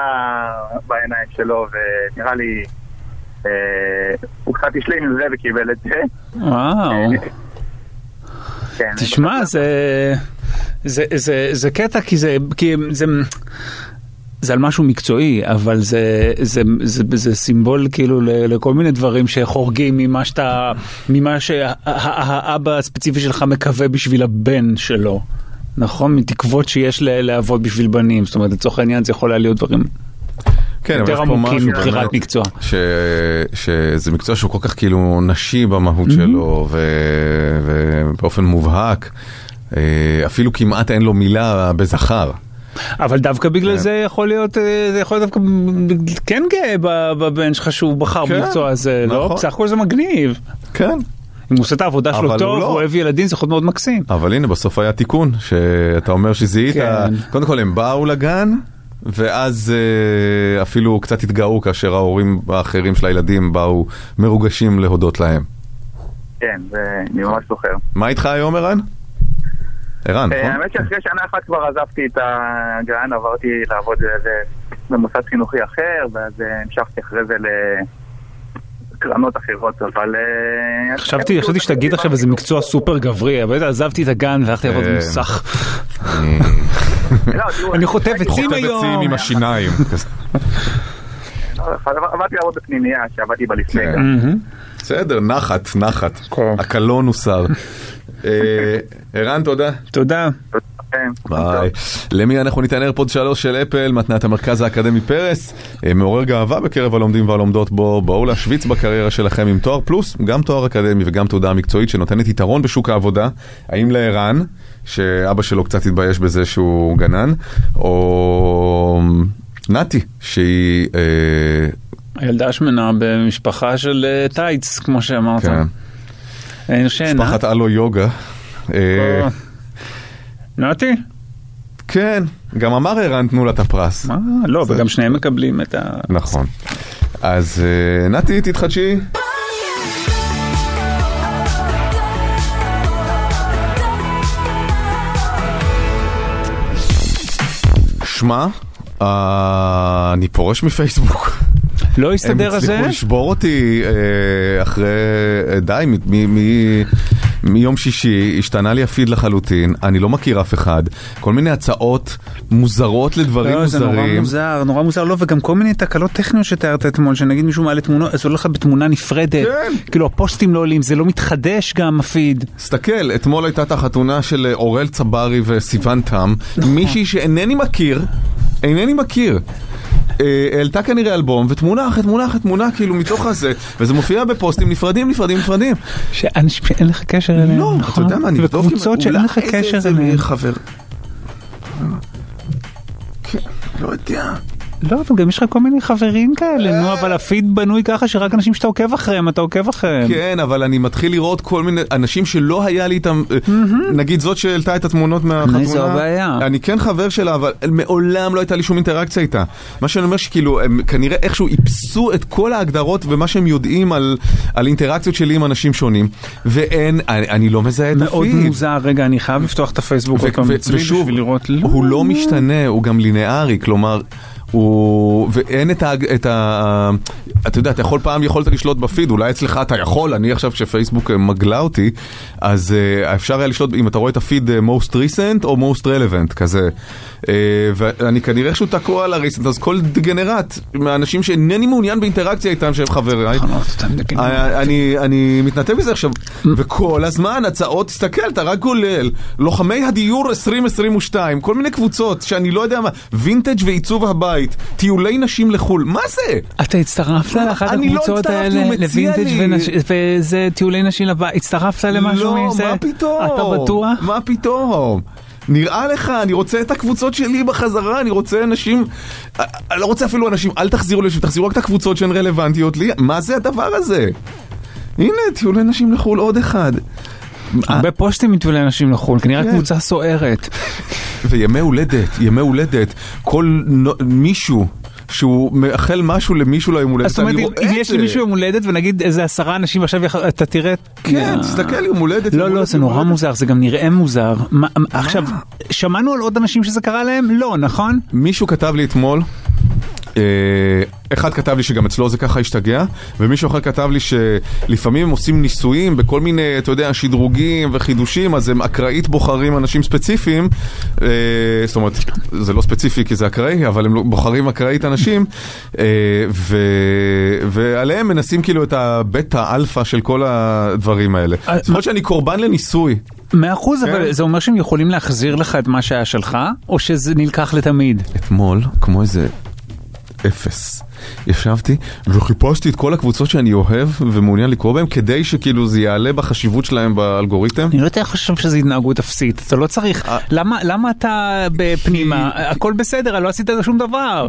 בעיניים שלו, ונראה לי אה, הוא קצת השלים עם זה וקיבל את זה. וואו. כן, תשמע, זה, זה, זה, זה קטע כי זה, כי זה, זה על משהו מקצועי, אבל זה, זה, זה, זה סימבול כאילו לכל מיני דברים שחורגים ממה שאתה, ממה שהאבא הספציפי שלך מקווה בשביל הבן שלו. נכון? מתקוות שיש לאבות בשביל בנים, זאת אומרת לצורך העניין זה יכול היה להיות דברים כן, יותר עמוקים מבחירת מקצוע. ש... שזה מקצוע שהוא כל כך כאילו נשי במהות שלו, ו... ובאופן מובהק, אה, אפילו כמעט אין לו מילה בזכר. אבל דווקא בגלל כן. זה יכול להיות, אה, זה יכול להיות דווקא כן גאה ב- בבן שלך שהוא בחר כן, במקצוע הזה, לא? נכון. בסך הכל זה מגניב. כן. אם הוא עושה את העבודה שלו טוב, הוא לא. הוא אוהב ילדים, זה יכול מאוד מקסים. אבל הנה, בסוף היה תיקון, שאתה אומר שזיהית, כן. קודם כל הם באו לגן, ואז אה, אפילו קצת התגאו כאשר ההורים האחרים של הילדים באו מרוגשים להודות להם. כן, זה- אני ממש זוכר. מה איתך היום, ערן? ערן, אה, נכון? האמת שאחרי שנה אחת כבר עזבתי את הגן, עברתי לעבוד במוסד חינוכי אחר, ואז אה, המשכתי אחרי זה לקרנות אחרות, אבל... אה, חשבתי, חשבתי שתגיד עכשיו איזה מקצוע סופר גברי, אבל עזבתי את הגן והלכתי לעבוד כן. במוסך. לא, אני עצים חוטב היום. עצים עם השיניים. לא, עבדתי לעבוד בפנימייה שעבדתי בה לפני כן. מהמם. בסדר, נחת, נחת. הקלון הוסר. אה, ערן, תודה. תודה. ביי. למי אנחנו ניתן איירפוד 3 של אפל, מתנת המרכז האקדמי פרס, אה, מעורר גאווה בקרב הלומדים והלומדות בו, בואו להשוויץ בקריירה שלכם עם תואר פלוס, גם תואר אקדמי וגם תעודה מקצועית שנותנת יתרון בשוק העבודה. האם לערן, שאבא שלו קצת התבייש בזה שהוא גנן, או נתי, שהיא... אה, הילדה השמנה במשפחה של טייץ, כמו שאמרת. כן. אין שינה. משפחת אלו יוגה. אה, נתי? כן, גם אמר ערן תנו לה את הפרס. מה? לא, וגם שניהם מקבלים את ה... נכון. אז אה, נתי, תתחדשי. שמע, אה, אני פורש מפייסבוק. לא הסתדר הם הזה? הצליחו לשבור אותי אה, אחרי, אה, די, מ- מיום שישי השתנה לי הפיד לחלוטין, אני לא מכיר אף אחד, כל מיני הצעות מוזרות לדברים לא, זה מוזרים. נורא מוזר, נורא מוזר, לא, וגם כל מיני תקלות טכניות שתיארת אתמול, שנגיד מישהו מעלה תמונות, אז עולה לך בתמונה נפרדת, כן. כאילו הפוסטים לא עולים, זה לא מתחדש גם הפיד. תסתכל, אתמול הייתה את החתונה של אה, אורל צברי וסיון תם, נכון. מישהי שאינני מכיר, אינני מכיר. אה, העלתה כנראה אלבום, ותמונה אחרי תמונה אחרי תמונה, כאילו מתוך הזה, וזה מופיע בפוסטים נפרדים, נפרדים, נפרדים. שאנשים שאין לך קשר אליהם, לא, אתה נכון? יודע מה, אני אבדוק וקבוצות שאין לך קשר אליהם. חבר. כן, לא יודע. לא, אבל גם יש לך כל מיני חברים כאלה, נו, אבל הפיד בנוי ככה שרק אנשים שאתה עוקב אחריהם, אתה עוקב אחריהם. כן, אבל אני מתחיל לראות כל מיני אנשים שלא היה לי איתם, אה, נגיד זאת שהעלתה את התמונות מהחתונה, זו הבעיה. אני כן חבר שלה, אבל מעולם לא הייתה לי שום אינטראקציה איתה. מה שאני אומר שכאילו, הם כנראה איכשהו איפסו את כל ההגדרות ומה שהם יודעים על, על אינטראקציות שלי עם אנשים שונים, ואין, אני, אני לא מזהה את מאוד הפיד. מוזר, רגע, אני חייב לפתוח את הפייסבוק עוד פעם בשביל לראות, הוא לא משתנה, הוא גם לינארי, כלומר, הוא... ואין את ה... את ה... אתה יודע, אתה יכול פעם יכולת לשלוט בפיד, אולי אצלך אתה יכול, אני עכשיו כשפייסבוק אה, מגלה אותי, אז uh, אפשר היה לשלוט, אם אתה רואה את הפיד אה, most recent או most relevant, כזה. Uh, ואני כנראה איכשהו תקוע על ה-recent, אז כל דגנרט, מהאנשים שאינני מעוניין באינטראקציה איתם שהם חבריי, אה, אני, אני מתנתק מזה עכשיו, וכל הזמן הצעות, תסתכל, אתה רק גולל, לוחמי הדיור 2022, כל מיני קבוצות שאני לא יודע מה, וינטג' ועיצוב הבית, טיולי נשים לחו"ל, מה זה? אתה הצטרפת לאחת לא הקבוצות האלה, לווינטג' וזה טיולי נשים לבית, הצטרפת למשהו לא, מזה? מה פתאום? אתה בטוח? מה פתאום? נראה לך, אני רוצה את הקבוצות שלי בחזרה, אני רוצה אנשים, אני לא רוצה אפילו אנשים, אל תחזירו לשם, תחזירו רק את הקבוצות שהן רלוונטיות לי, מה זה הדבר הזה? הנה, טיולי נשים לחו"ל עוד אחד. הרבה פוסטים מטיולי נשים לחו"ל, כנראה כן. קבוצה סוערת. וימי הולדת, ימי הולדת, כל מישהו שהוא מאחל משהו למישהו ליום הולדת, אז זאת אומרת, אני אם רואה אם את יש זה. למישהו יום הולדת ונגיד איזה עשרה אנשים עכשיו, אתה תראה... כן, תסתכל, יום הולדת. לא, לא, זה נורא. מוזר, זה גם נראה מוזר. עכשיו, שמענו על עוד אנשים שזה קרה להם? לא, נכון? מישהו כתב לי אתמול, אה, אחד כתב לי שגם אצלו זה ככה השתגע, ומישהו אחר כתב לי שלפעמים הם עושים ניסויים בכל מיני, אתה יודע, שדרוגים וחידושים, אז הם אקראית בוחרים אנשים ספציפיים, אה, זאת אומרת, זה לא ספציפי כי זה אקראי, אבל הם לא- בוחרים אקראית אנשים, אה, ו, ועליהם מנסים כאילו את הבטא אלפא של כל הדברים האלה. זאת אומרת שאני קורבן לניסוי. מאה אחוז, כן. אבל זה אומר שהם יכולים להחזיר לך את מה שהיה שלך, או שזה נלקח לתמיד? אתמול, כמו איזה אפס, ישבתי וחיפשתי את כל הקבוצות שאני אוהב ומעוניין לקרוא בהן כדי שכאילו זה יעלה בחשיבות שלהם באלגוריתם. אני לא יודע איך חושב שזו התנהגות אפסית, אתה לא צריך, אה. למה, למה אתה בפנימה, הכל בסדר, לא עשית שום דבר.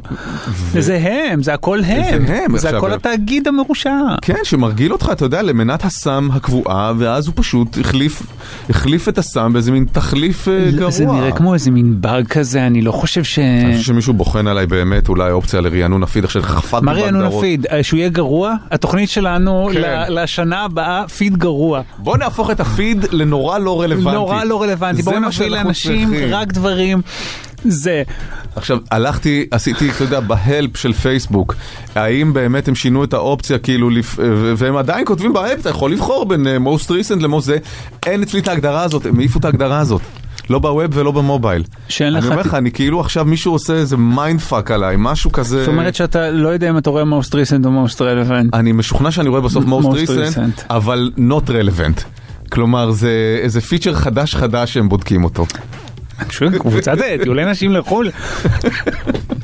זה הם, זה הכל הם, זה הם, זה הכל התאגיד המרושע. כן, שמרגיל אותך, אתה יודע, למנת הסם הקבועה, ואז הוא פשוט החליף, החליף את הסם באיזה מין תחליף אה, גרוע. זה נראה כמו איזה מין באג כזה, אני לא חושב ש... אני חושב שמישהו בוחן עליי באמת אולי אופציה לרענון הפיד, עכשיו רענון בהגדרות. הפיד? אה, שהוא יהיה גרוע? התוכנית שלנו כן. לשנה הבאה, פיד גרוע. בוא נהפוך את הפיד לנורא לא רלוונטי. נורא לא רלוונטי, בואו נביא לאנשים צריכים. רק דברים. זה. עכשיו, הלכתי, עשיתי, אתה יודע, ב help של פייסבוק, האם באמת הם שינו את האופציה, כאילו, לפ... והם עדיין כותבים ב help, אתה יכול לבחור בין אה, most recent ל-most זה, אין אצלי את ההגדרה הזאת, הם העיפו את ההגדרה הזאת. לא ב web ולא ב mobile. שאין אני לך... אומר לך, אני כאילו עכשיו מישהו עושה איזה mind fuck עליי, משהו כזה... זאת אומרת שאתה לא יודע אם אתה רואה most recent או most relevant. אני משוכנע שאני רואה בסוף recent, recent. אבל not relevant. כלומר, זה איזה פיצ'ר חדש חדש שהם בודקים אותו. שוב, קבוצת טיולי נשים לחו"ל.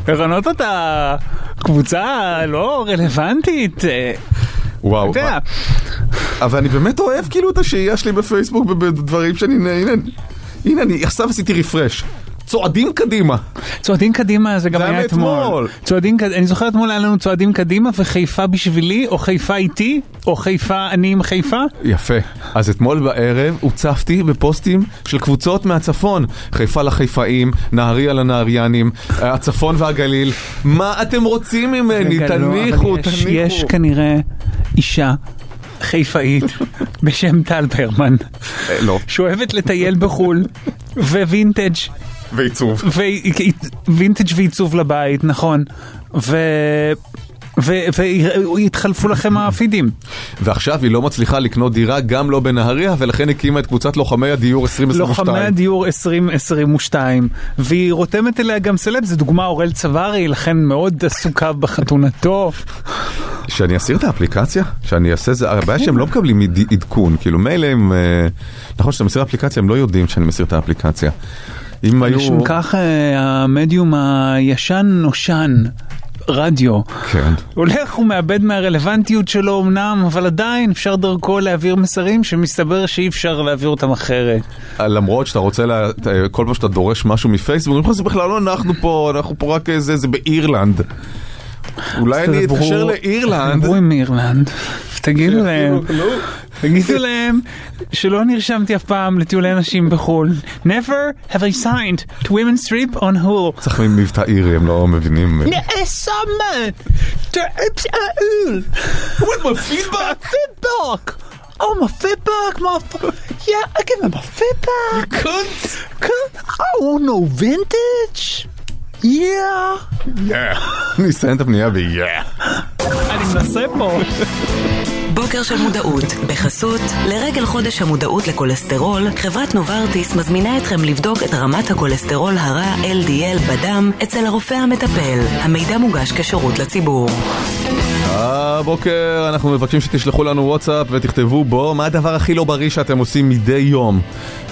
לרנות אותה קבוצה לא רלוונטית. וואו. אתה יודע, אבל אני באמת אוהב כאילו את השהייה שלי בפייסבוק בדברים שאני... הנה, הנה אני עכשיו עשיתי רפרש. צועדים קדימה. צועדים קדימה זה גם זה היה אתמול. מאתמול. צועדים, אני זוכר אתמול היה לנו צועדים קדימה וחיפה בשבילי, או חיפה איתי, או חיפה אני עם חיפה. יפה. אז אתמול בערב הוצפתי בפוסטים של קבוצות מהצפון. חיפה לחיפאים, נהריה לנהריינים, הצפון והגליל. מה אתם רוצים ממני? לא, תניחו, יש- תניחו. יש כנראה אישה חיפאית בשם טל ברמן, אה, לא. שאוהבת לטייל בחו"ל, ווינטג' ועיצוב. ווינטג' ועיצוב לבית, נכון. ו... והתחלפו לכם הפידים. ועכשיו היא לא מצליחה לקנות דירה גם לא בנהריה, ולכן הקימה את קבוצת לוחמי הדיור 2022. לוחמי הדיור 2022, והיא רותמת אליה גם סלב, זו דוגמה אורל צברי, לכן מאוד עסוקה בחתונתו. שאני אסיר את האפליקציה? שאני אעשה זה? הבעיה שהם לא מקבלים עד- עדכון, כאילו מילא הם... אה, נכון שאתה מסיר אפליקציה, הם לא יודעים שאני מסיר את האפליקציה. אם היו... לשם כך אה, המדיום הישן נושן. רדיו. כן. הולך ומאבד מהרלוונטיות שלו אמנם, אבל עדיין אפשר דרכו להעביר מסרים שמסתבר שאי אפשר להעביר אותם אחרת. למרות שאתה רוצה, לה... כל פעם שאתה דורש משהו מפייסבוק, שזה בכלל לא אנחנו פה, אנחנו פה רק איזה, זה באירלנד. אולי אני אתקשר לאירלנד. דברו עם אירלנד, תגידו להם, לא. תגידו להם שלא נרשמתי אף פעם לטיולי נשים בחו"ל. Never have I signed to women's trip on Hull. צריך מבטא אירי, הם לא מבינים. Hull! With my feedback! Feedback! Oh, my feedback, my... Yeah, I give him my feedback! You couldn't? Couldn't? I want no vintage! Yeah! Yeah. אני אסיים את הפנייה ב-yeah. אני מנסה פה. בוקר של מודעות, בחסות, לרגל חודש המודעות לכולסטרול, חברת נוברטיס מזמינה אתכם לבדוק את רמת הכולסטרול הרע LDL בדם אצל הרופא המטפל. המידע מוגש כשירות לציבור. הבוקר אנחנו מבקשים שתשלחו לנו וואטסאפ ותכתבו בו מה הדבר הכי לא בריא שאתם עושים מדי יום.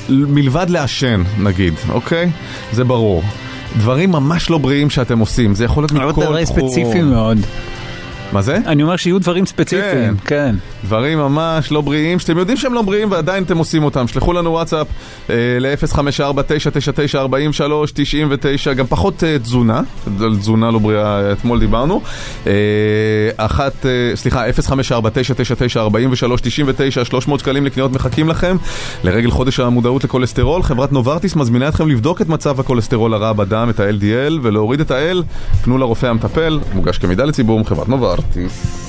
מלבד לעשן, נגיד, אוקיי? זה ברור. דברים ממש לא בריאים שאתם עושים, זה יכול להיות מכל תחום. דברים ספציפיים מאוד. מה זה? אני אומר שיהיו דברים ספציפיים, כן. דברים ממש לא בריאים, שאתם יודעים שהם לא בריאים ועדיין אתם עושים אותם. שלחו לנו וואטסאפ אה, ל-054-999-4399, גם פחות אה, תזונה, על תזונה לא בריאה אה, אתמול דיברנו. אה, אחת, אה, סליחה, 054-999-4399, 300 שקלים לקניות מחכים לכם. לרגל חודש המודעות לכולסטרול, חברת נוברטיס מזמינה אתכם לבדוק את מצב הכולסטרול הרע בדם, את ה-LDL, ולהוריד את ה-L, פנו לרופא המטפל, מוגש כמידע לציבור מחברת נוברטיס. הבוקר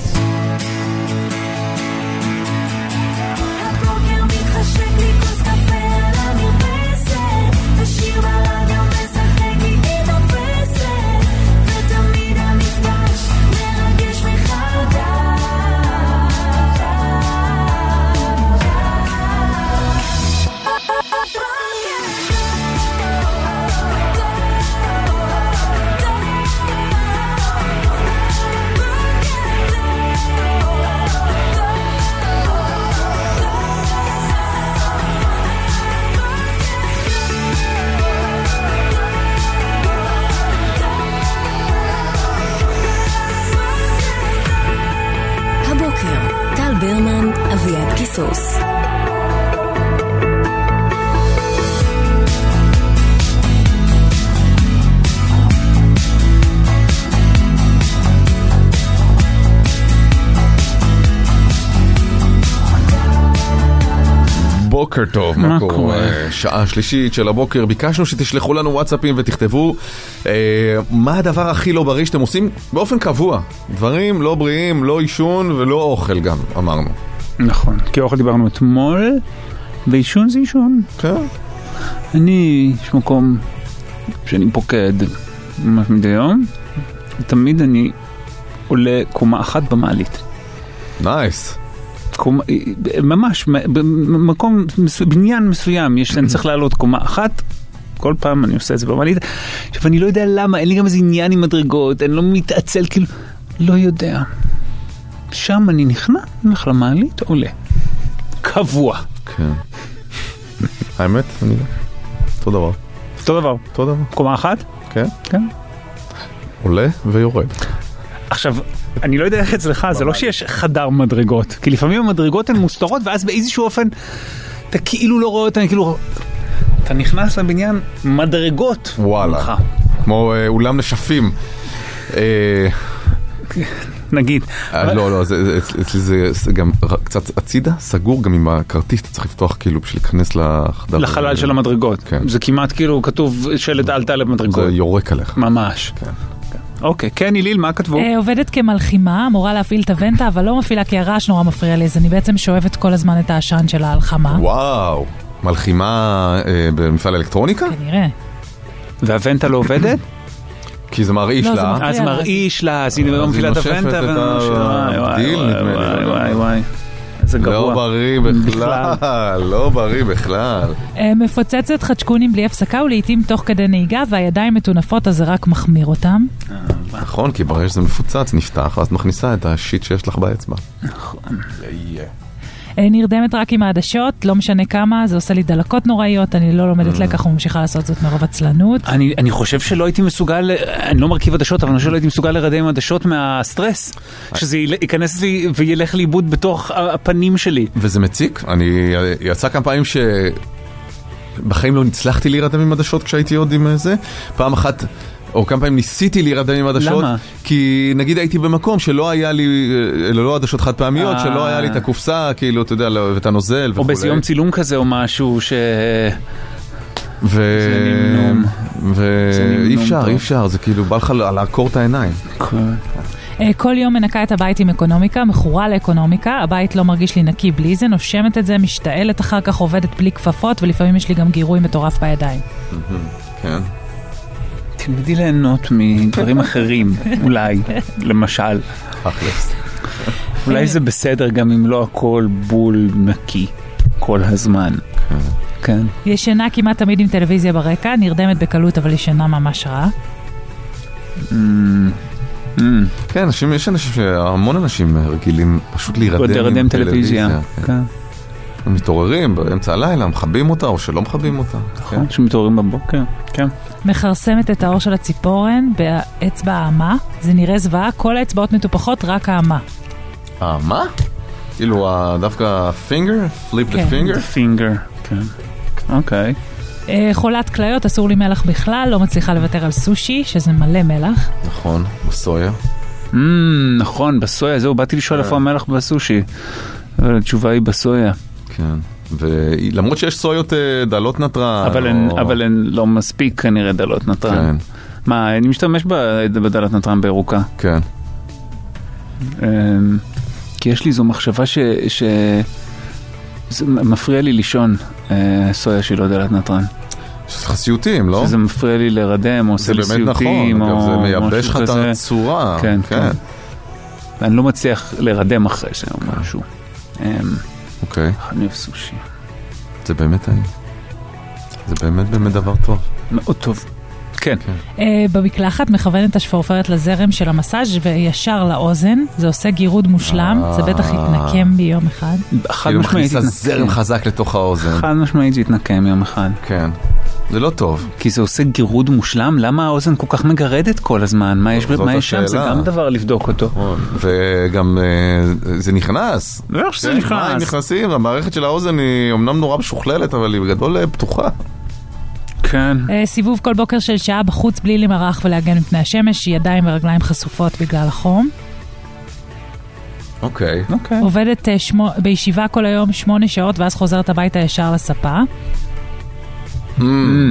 בוקר טוב, מה קורה? קורה? שעה שלישית של הבוקר, ביקשנו שתשלחו לנו וואטסאפים ותכתבו אה, מה הדבר הכי לא בריא שאתם עושים באופן קבוע. דברים לא בריאים, לא עישון ולא אוכל גם, אמרנו. נכון, כי אוכל דיברנו אתמול, ועישון זה עישון. כן. אני, יש מקום שאני פוקד ממש מדי יום, ותמיד אני עולה קומה אחת במעלית. נייס. קומה, ממש, במקום, בניין מסוים, יש, אני צריך לעלות קומה אחת. כל פעם אני עושה את זה במעלית. עכשיו אני לא יודע למה, אין לי גם איזה עניין עם מדרגות, אני לא מתעצל, כאילו, לא יודע. שם אני נכנע, הולך למעלית, עולה. קבוע. כן. האמת, אני... אותו דבר. אותו דבר. אותו דבר. קומה אחת? כן. כן. עולה ויורד. עכשיו, אני לא יודע איך אצלך, זה לא שיש חדר מדרגות, כי לפעמים המדרגות הן מוסתרות, ואז באיזשהו אופן אתה כאילו לא רואה אותן, כאילו... אתה נכנס לבניין, מדרגות. וואלה. כמו אה, אולם נשפים. אה, נגיד. אה, לא, לא, זה- זה- אצ- אצלי זה זה גם קצת הצידה, סגור, גם עם הכרטיס אתה צריך לפתוח כאילו בשביל להיכנס לחדר. לחלל של המדרגות. כן. זה כמעט כאילו כתוב שלט אל תעלה במדרגות. זה יורק עליך. ממש. אוקיי, כן, היליל, מה כתבו? אה, עובדת כמלחימה, אמורה להפעיל את הוונטה, אבל לא מפעילה כי הרעש נורא מפריע לי, אז אני בעצם שואבת כל הזמן את העשן של ההלחמה. וואו, מלחימה אה, במפעל אלקטרוניקה? כנראה. והוונטה לא עובדת? כי זה מרעיש לא, לה. אז מרעיש לה, אז היא אז לא היא מפעילה את הוונטה. וואי, וואי, הדיל, וואי, נדמה לי, וואי, וואי, יודע. וואי, וואי. איזה לא גרוע. בריא בכלל, לא בריא בכלל. אה, מפוצצת חצ'קונים בלי הפסקה ולעיתים תוך כדי נהיגה והידיים מטונפות אז זה רק מחמיר אותם. נכון, כי ברגע שזה מפוצץ, נפתח, ואז את מכניסה את השיט שיש לך באצבע. נכון. אה, נרדמת רק עם העדשות, לא משנה כמה, זה עושה לי דלקות נוראיות, אני לא לומדת לקח וממשיכה לעשות זאת מרוב עצלנות. אני, אני חושב שלא הייתי מסוגל, אני לא מרכיב עדשות, אבל אני חושב שלא הייתי מסוגל לרדם עם עדשות מהסטרס. שזה ייכנס לי וילך לאיבוד בתוך הפנים שלי. וזה מציק, אני, יצא כמה פעמים ש... בחיים לא הצלחתי להירדם עם עדשות כשהייתי עוד עם זה. פעם אחת, או כמה פעמים ניסיתי להירדם עם עדשות. למה? כי נגיד הייתי במקום שלא היה לי, אה, לא עדשות חד פעמיות, אה. שלא היה לי את הקופסה, כאילו, אתה יודע, לא- ואת הנוזל או וכולי. באיזה יום צילום כזה או משהו ש... ו... ואי אפשר. אי אפשר, זה כאילו בא לך לעקור את העיניים. אה, כל יום מנקה את הבית עם אקונומיקה, מכורה לאקונומיקה, הבית לא מרגיש לי נקי בלי זה, נושמת את זה, משתעלת אחר כך, עובדת בלי כפפות, ולפעמים יש לי גם גירוי מטורף בידיים. כן. תלמדי ליהנות מדברים אחרים, אולי, למשל. אולי זה בסדר גם אם לא הכל בול נקי כל הזמן. כן. ישנה כמעט תמיד עם טלוויזיה ברקע, נרדמת בקלות אבל ישנה ממש רע. כן, אנשים, יש אנשים, ש- המון אנשים רגילים פשוט להירדם עם טלוויזיה. כן. כן. הם מתעוררים באמצע הלילה, מכבים אותה או שלא מכבים אותה. כן. שמתעוררים בבוקר, כן. מכרסמת את העור של הציפורן באצבע האמה, זה נראה זוועה, כל האצבעות מטופחות, רק האמה. אה, מה? כאילו דווקא finger? flip כן. the finger? finger, כן. אוקיי. אה, חולת כליות, אסור לי מלח בכלל, לא מצליחה לוותר על סושי, שזה מלא מלח. נכון, בסויה. מממ, נכון, בסויה, זהו, באתי לשאול כן. איפה המלח בסושי. אבל התשובה היא בסויה. כן. ולמרות שיש סויות אה, דלות נתרן. אבל הן- או- אבל הן לא מספיק כנראה דלות נתרן. כן. מה, אני משתמש בדלת נתרן בירוקה. כן. אמ, כי יש לי זו מחשבה ש... ש... זה מפריע לי לישון אה, סויה שהיא לא דלת נתרן. שזה סיוטים, לא? שזה מפריע לי לרדם, או עושה זה לי באמת נכון, סיוטים, אגב, או זה מייבש משהו לך את כזה. הצורה. כן, כן. כן. ואני לא מצליח להירדם אחרי זה או משהו. אוקיי. אני אוהב סושי. זה באמת טעים. זה באמת באמת דבר טוב. מאוד טוב. כן. אה, במקלחת מכוונת השפורפרת לזרם של המסאז' וישר לאוזן, זה עושה גירוד מושלם, זה בטח יתנקם בי יום אחד. חד משמעית מכניסה יתנקם. זרם חזק לתוך האוזן. חד משמעית זה יתנקם יום אחד. כן. זה לא טוב. כי זה עושה גירוד מושלם, למה האוזן כל כך מגרדת כל הזמן? מה יש, זאת מה יש שם? זה. גם דבר לבדוק אותו. וגם אה, זה נכנס. איך שזה כן, נכנס? מים נכנסים, המערכת של האוזן היא אמנם נורא משוכללת, אבל היא בגדול אה, פתוחה. כן. אה, סיבוב כל בוקר של שעה בחוץ בלי למרח ולהגן מפני השמש, ידיים ורגליים חשופות בגלל החום. אוקיי. אוקיי. עובדת אה, שמו, בישיבה כל היום שמונה שעות ואז חוזרת הביתה ישר לספה. Mm,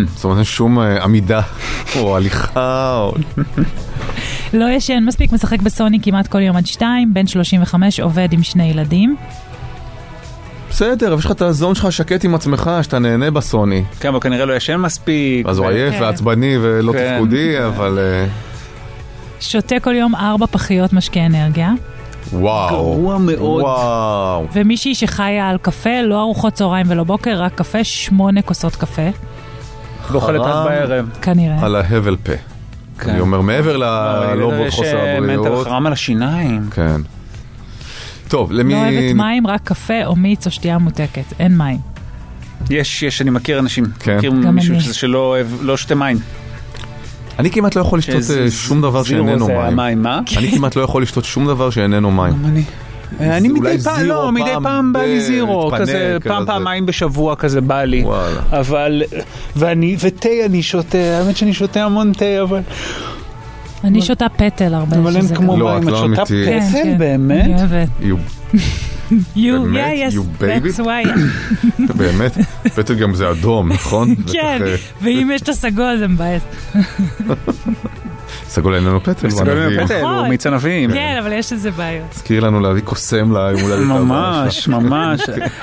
זאת אומרת, אין שום אה, עמידה, או הליכה, או... לא ישן מספיק, משחק בסוני כמעט כל יום עד שתיים, בן 35 עובד עם שני ילדים. בסדר, אבל יש לך את הזון שלך שקט עם עצמך, שאתה נהנה בסוני. כן, אבל כנראה לא ישן מספיק. אז הוא עייף כן. ועצבני ולא כן. תפקודי, אבל... אה, שותה כל יום ארבע פחיות משקה אנרגיה. וואו. גרוע מאוד. וואו. ומישהי שחיה על קפה, לא ארוחות צהריים ולא בוקר, רק קפה, שמונה כוסות קפה. ואוכלת רק בערב. כנראה. על ההבל פה. כן. אני אומר, מעבר ללא יש, חוסר אה, מנטל הבריאות. חרם על השיניים. כן. טוב, למי... לא אוהבת מים, רק קפה או מיץ או שתייה ממותקת. אין מים. יש, יש, אני מכיר אנשים. כן. מכיר מישהו אני. שזה שלא אוהב, לא שותה מים. אני כמעט לא יכול לשתות אה, שום דבר שאיננו מים. מה? אני כמעט לא יכול לשתות שום דבר שאיננו מים. גם אני. אני אולי מדי פעם, לא, מדי פעם בא לי זירו, כזה פעם. פעמיים בשבוע כזה בא לי. אבל, ואני, ותה אני שותה, האמת שאני שותה המון תה, אבל, אני שותה פטל הרבה. אבל אין כמו גם- לא, מים, את לא שותה אמיתית. כן, פטל כן. באמת? אני אוהבת. You- You, באמת? yeah, yes, You baby? that's why. באמת? פטל גם זה אדום, נכון? כן, אה, ואם יש את הסגול זה מבאס. סגול איננו פטל, מסתכל הוא הנביא. בפטל, הוא נכון. מיץ ענבים. כן, אבל יש איזה בעיות. הזכיר לנו להביא קוסם ליום הולדת ממש. ממש.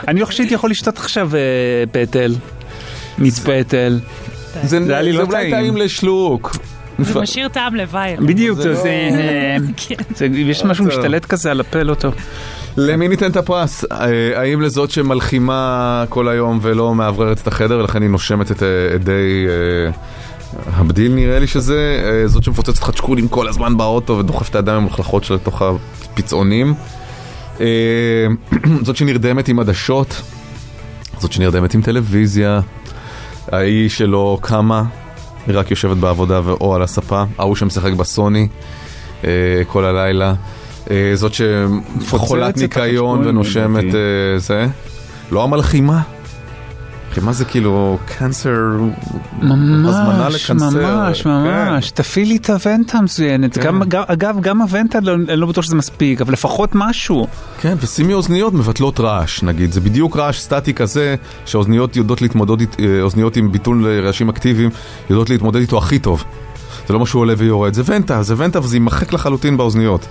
אני לא חושב שהייתי יכול לשתות עכשיו אה, פטל, מיץ פטל. זה זה היה לי זה לא אולי. טעים לשלוק. זה משאיר טעם לוואי. בדיוק, זה זה, לא- זה, כן. יש משהו טוב. משתלט כזה על הפה לא טוב. למי ניתן את הפרס? אה, האם לזאת שמלחימה כל היום ולא מאווררת את החדר ולכן היא נושמת את אה, אדי אה, הבדיל נראה לי שזה, אה, זאת שמפוצצת לך צ'קולים כל הזמן באוטו ודוחפת את הידיים המלוכלכות שלה לתוך הפצעונים. אה, זאת שנרדמת עם עדשות, זאת שנרדמת עם טלוויזיה, ההיא שלא קמה, היא רק יושבת בעבודה ו- או על הספה, ההוא שמשחק בסוני אה, כל הלילה, אה, זאת שחולת ניקיון ונושמת. אה, זה, לא המלחימה. מלחימה זה כאילו קאנסר, הזמנה ממש, לקנסר. ממש, כן. ממש. תפעילי את הוונטה המצוינת. כן. אגב, גם הוונטה, לא- אני לא בטוח שזה מספיק, אבל לפחות משהו. כן, ושימי אוזניות מבטלות רעש, נגיד. זה בדיוק רעש סטטי כזה, שהאוזניות יודעות להתמודד, אה, אוזניות עם ביטול רעשים אקטיביים, יודעות להתמודד איתו הכי טוב. זה לא משהו עולה ויורד, זה ונטה, זה ונטה וזה יימחק לחלוטין באוזניות.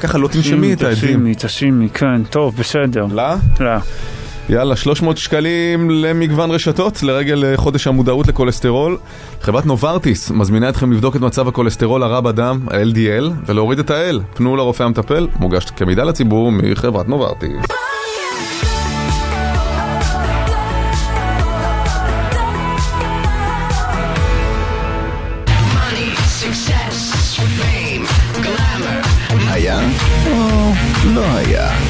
ככה לא תנשמי את העדים. תשימי, תשימי, כן, טוב, בסדר. לא? לא. יאללה, 300 שקלים למגוון רשתות לרגל אה, חודש המודעות לכולסטרול. חברת נוברטיס מזמינה אתכם לבדוק את מצב הכולסטרול הרע בדם, ה-LDL, ולהוריד את ה-L. פנו לרופא המטפל, מוגש כמידע לציבור מחברת נוברטיס. היה או לא היה? היה או לא היה?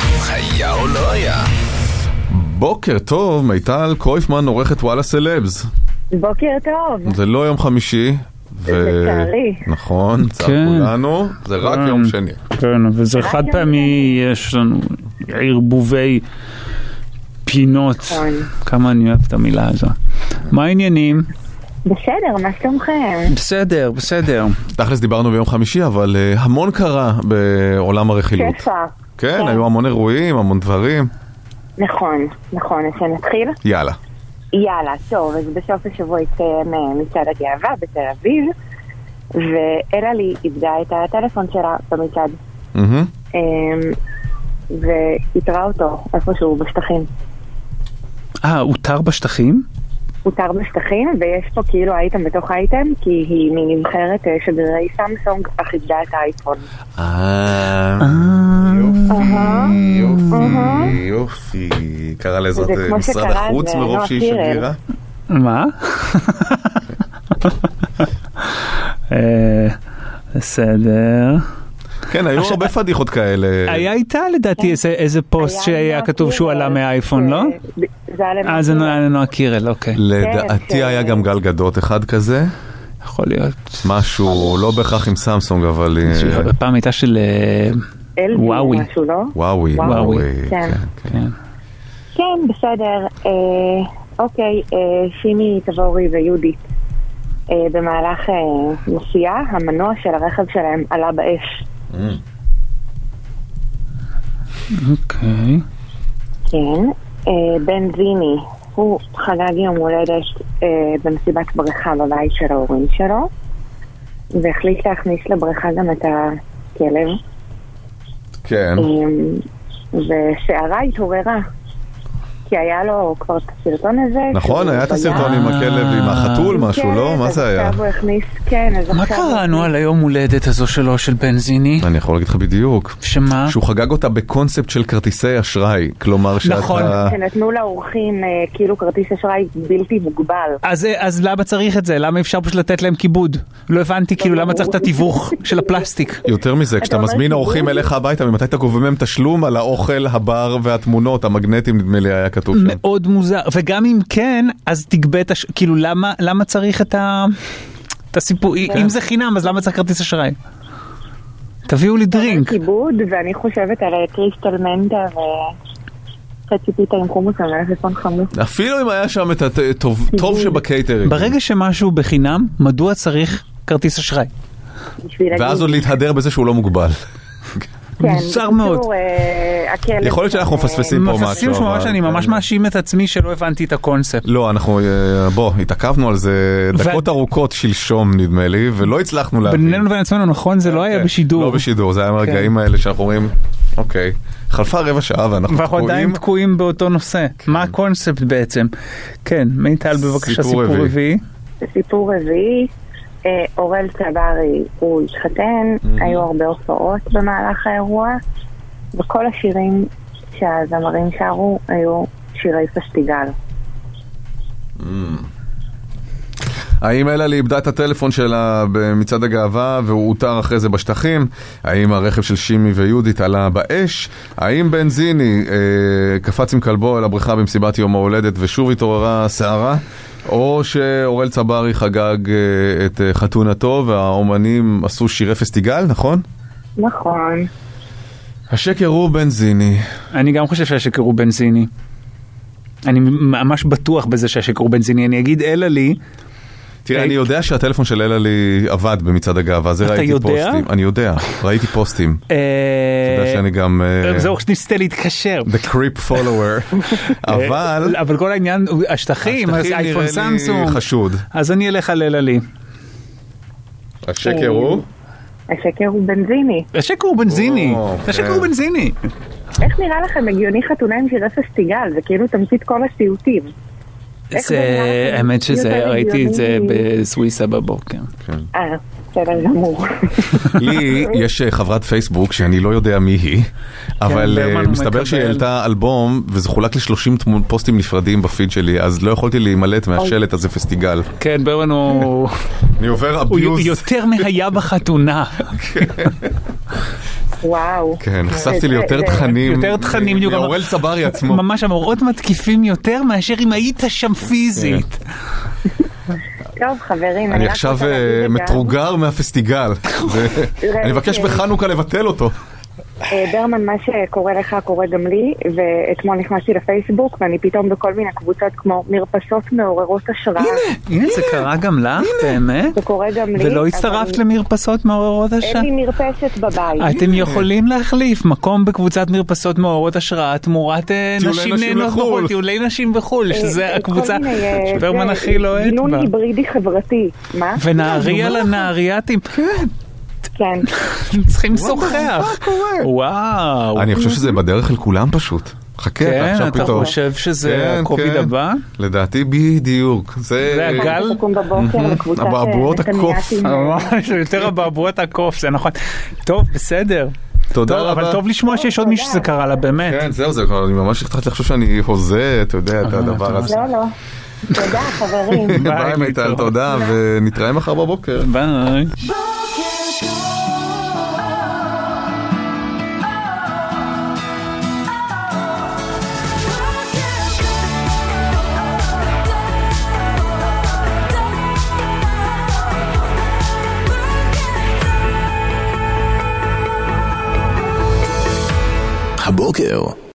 בוקר טוב, מיטל קרויפמן, עורכת וואלה סלבס. בוקר טוב. זה לא יום חמישי. ו... לצערי. נכון, צער כן. כולנו, זה רק כן. יום שני. כן, וזה חד פעמי, יש לנו ערבובי פינות. נכון. כמה אני אוהב את המילה הזו. מה העניינים? בסדר, מה שלומכם? בסדר, בסדר. תכלס דיברנו ביום חמישי, אבל uh, המון קרה בעולם הרכילות. שפע. כן, היו המון אירועים, המון דברים. נכון, נכון, אז שנתחיל? יאללה. יאללה, טוב, אז בסוף השבוע התקיים אה, מצעד הגאווה בתל אביב, ואלעלי איבדה את הטלפון שלה במצעד, מהמם. אמ, ואיתרה אותו איפשהו בשטחים. אה, הותר בשטחים? הותר בשטחים, ויש פה כאילו אייטם בתוך אייטם, כי היא מנבחרת אה, שגרירי סמסונג, אך איבדה את האייפון. אה, אהה. יופי, יופי. קרא לעזרת אה, משרד החוץ מרוב שהיא. שגרירה? מה? אה, בסדר. כן, היו הרבה פדיחות כאלה. היה איתה לדעתי איזה- איזה פוסט היה שהיה כתוב שהוא עלה מהאייפון, לא? אה, זה. היה לנועה קירל, אוקיי. לדעתי כן. היה גם גל גדות אחד כזה. יכול להיות. משהו, לא בהכרח עם סמסונג, אבל... אה, פעם הייתה של LG וואוי. משהו, לא? וואוי, וואוי, וואוי. כן. כן. כן, בסדר. אה, אוקיי, אה, שימי תבורי ויהודית. אה, במהלך אה, נסיעה, המנוע של הרכב שלהם עלה באש. אוקיי. כן. אה, בן זיני, הוא חגג יום הולדת אה, במסיבת בריכה בבית של ההורים שלו, והחליט להכניס לבריכה גם את הכלב. כן. אה, וסערה התעוררה. כי היה לו כבר את הסרטון הזה. נכון, שהוא היה את. הסרטון עם הכלב, עם החתול, משהו, כן, לא? מה זה היה? עכשיו הוא הכניס, כן, אז מה קראנו על היום הולדת הזו שלו של בנזיני? אני יכול להגיד לך בדיוק. שמה? שהוא חגג אותה בקונספט של כרטיסי אשראי. כלומר שאתה... נכון. שנתנו לאורחים אה, כאילו כרטיס אשראי בלתי מוגבל. אז, אז למה צריך את זה? למה אפשר פשוט לתת להם כיבוד? לא הבנתי כאילו למה צריך את התיווך של הפלסטיק. יותר מזה, כשאתה מזמין? אורחים אליך הביתה, ממתי אתה גובה מהם תשלום על האוכל, הבר והתמונות, המגנטים נדמה לי היה כתוב שם. מאוד מוזר, וגם אם כן, אז תגבה את הש... כאילו למה, למה צריך את ה... את הסיפור, אם זה חינם אז למה צריך כרטיס אשראי? תביאו לי דרינק. כיבוד, ואני חושבת על אה, קריסטל מנדה וחצי פיתה עם חומוס על מלפפון חמוץ. אפילו אם היה שם את הטוב טוב שבקייטרינג. ברגע שמשהו בחינם, מדוע צריך כרטיס אשראי? ואז עוד להתהדר בזה שהוא לא מוגבל. כן, מוזר מאוד. אה. יכול להיות שאנחנו אה, מפספסים פה משהו. מפספסים שממש, אני ממש מאשים את עצמי שלא הבנתי את הקונספט. לא, אנחנו, אה, בוא, התעכבנו על זה דקות ארוכות שלשום נדמה לי, ולא הצלחנו להבין. בינינו לבין עצמנו, נכון? זה לא היה כן, בשידור. לא בשידור, זה היה מהרגעים האלה שאנחנו אומרים, אוקיי, חלפה רבע שעה ואנחנו ואנחנו עדיין תקועים. תקועים באותו נושא. מה הקונספט בעצם? כן, מיטל בבקשה סיפור רביעי. סיפור רביעי, אורל צברי, הוא התחתן, Mm-hmm. היו הרבה הופעות במהלך האירוע, וכל השירים שהזמרים שרו היו שירי פסטיגל. האם אלעלי איבדה את הטלפון שלה במצעד הגאווה והוא אותר אחרי זה בשטחים? האם הרכב של שימי ויהודית עלה באש? האם בנזיני אה, קפץ עם כלבו אל הבריכה במסיבת יום ההולדת ושוב התעוררה סערה? או שאורל צברי חגג אה, את אה, חתונתו והאומנים עשו שירי פסטיגל, נכון? נכון. השקר הוא בנזיני. אני גם חושב שהשקר הוא בנזיני. אני ממש בטוח בזה שהשקר הוא בנזיני. אני אגיד אלא לי, תראה, אני יודע שהטלפון של אלעלי עבד במצעד הגאווה, זה ראיתי? פוסטים. אני יודע, ראיתי פוסטים. אה, אתה יודע שאני גם... אה, זהו, שניסתה להתקשר. The creep follower, אבל... אבל כל העניין, השטחים, אייפון נראה לי סמסונג. חשוד. אז אני אלך על אלא לי. השקר הוא? השקר הוא בנזיני. השקר הוא בנזיני. או, השקר כן. הוא בנזיני. איך נראה לכם הגיוני חתונה עם שירי פסטיגל? זה כאילו תמצית כל הסיוטים. זה, לכם? האמת שזה, ראיתי את זה? בסוויסה בבוקר. אה, בסדר גמור. לי יש אה, חברת פייסבוק שאני לא יודע מי היא, אבל אה, הוא מסתבר שהיא. העלתה אלבום וזה חולק ל-30 פוסטים נפרדים בפיד שלי, אז לא יכולתי להימלט מהשלט הזה פסטיגל. כן, ברמן הוא... אני עובר הוא אביוז. יותר מהיה בחתונה. וואו. כן, נחשפתי ליותר תכנים. יותר תכנים, בדיוק. מאורל צברי עצמו. ממש המראות מתקיפים יותר מאשר אם היית שם פיזית. טוב, חברים, אני עכשיו אה, מתורגר מהפסטיגל. אני מבקש כן. בחנוכה לבטל אותו. אה, ברמן, מה שקורה לך קורה גם לי, ואתמול נכנסתי לפייסבוק, ואני פתאום בכל מיני קבוצות כמו מרפסות מעוררות השראה. הנה, זה קרה גם לך, באמת? זה קורה גם לי. ולא הצטרפת למרפסות מעוררות השראה? אין לי מרפסת בבית. אתם יכולים להחליף מקום בקבוצת מרפסות מעוררות השראה תמורת אה, נשים נהנות לחו"ל. בחו"ל, טיולי נשים בחו"ל, שזה אה, הקבוצה מיני, אה, שברמן זה, הכי לוהט גינון בה. היברידי חברתי. מה? ונהריה לנהרייתים, כן. הם צריכים לשוחח. וואו. אני חושב שזה בדרך אל כולם פשוט. חכה, אתה כן, עכשיו אתה פתאום. חושב שזה כן, הקוביד כן. הבא? לדעתי בדיוק. זה... זה הגל? אבעבועות אה, הקוף. אה, ממש, יותר אבעבועות הקוף, זה נכון. טוב, בסדר. תודה טוב, אבל רבה. טוב לשמוע שיש עוד מישהו שזה קרה לה, באמת. כן, זהו, זה כבר, אני ממש התחלתי לחשוב שאני הוזה, אתה יודע, את הדבר הזה. לא, לא. תודה, חברים. ביי מיטל, תודה, ונתראה מחר בבוקר. ביי. Boku.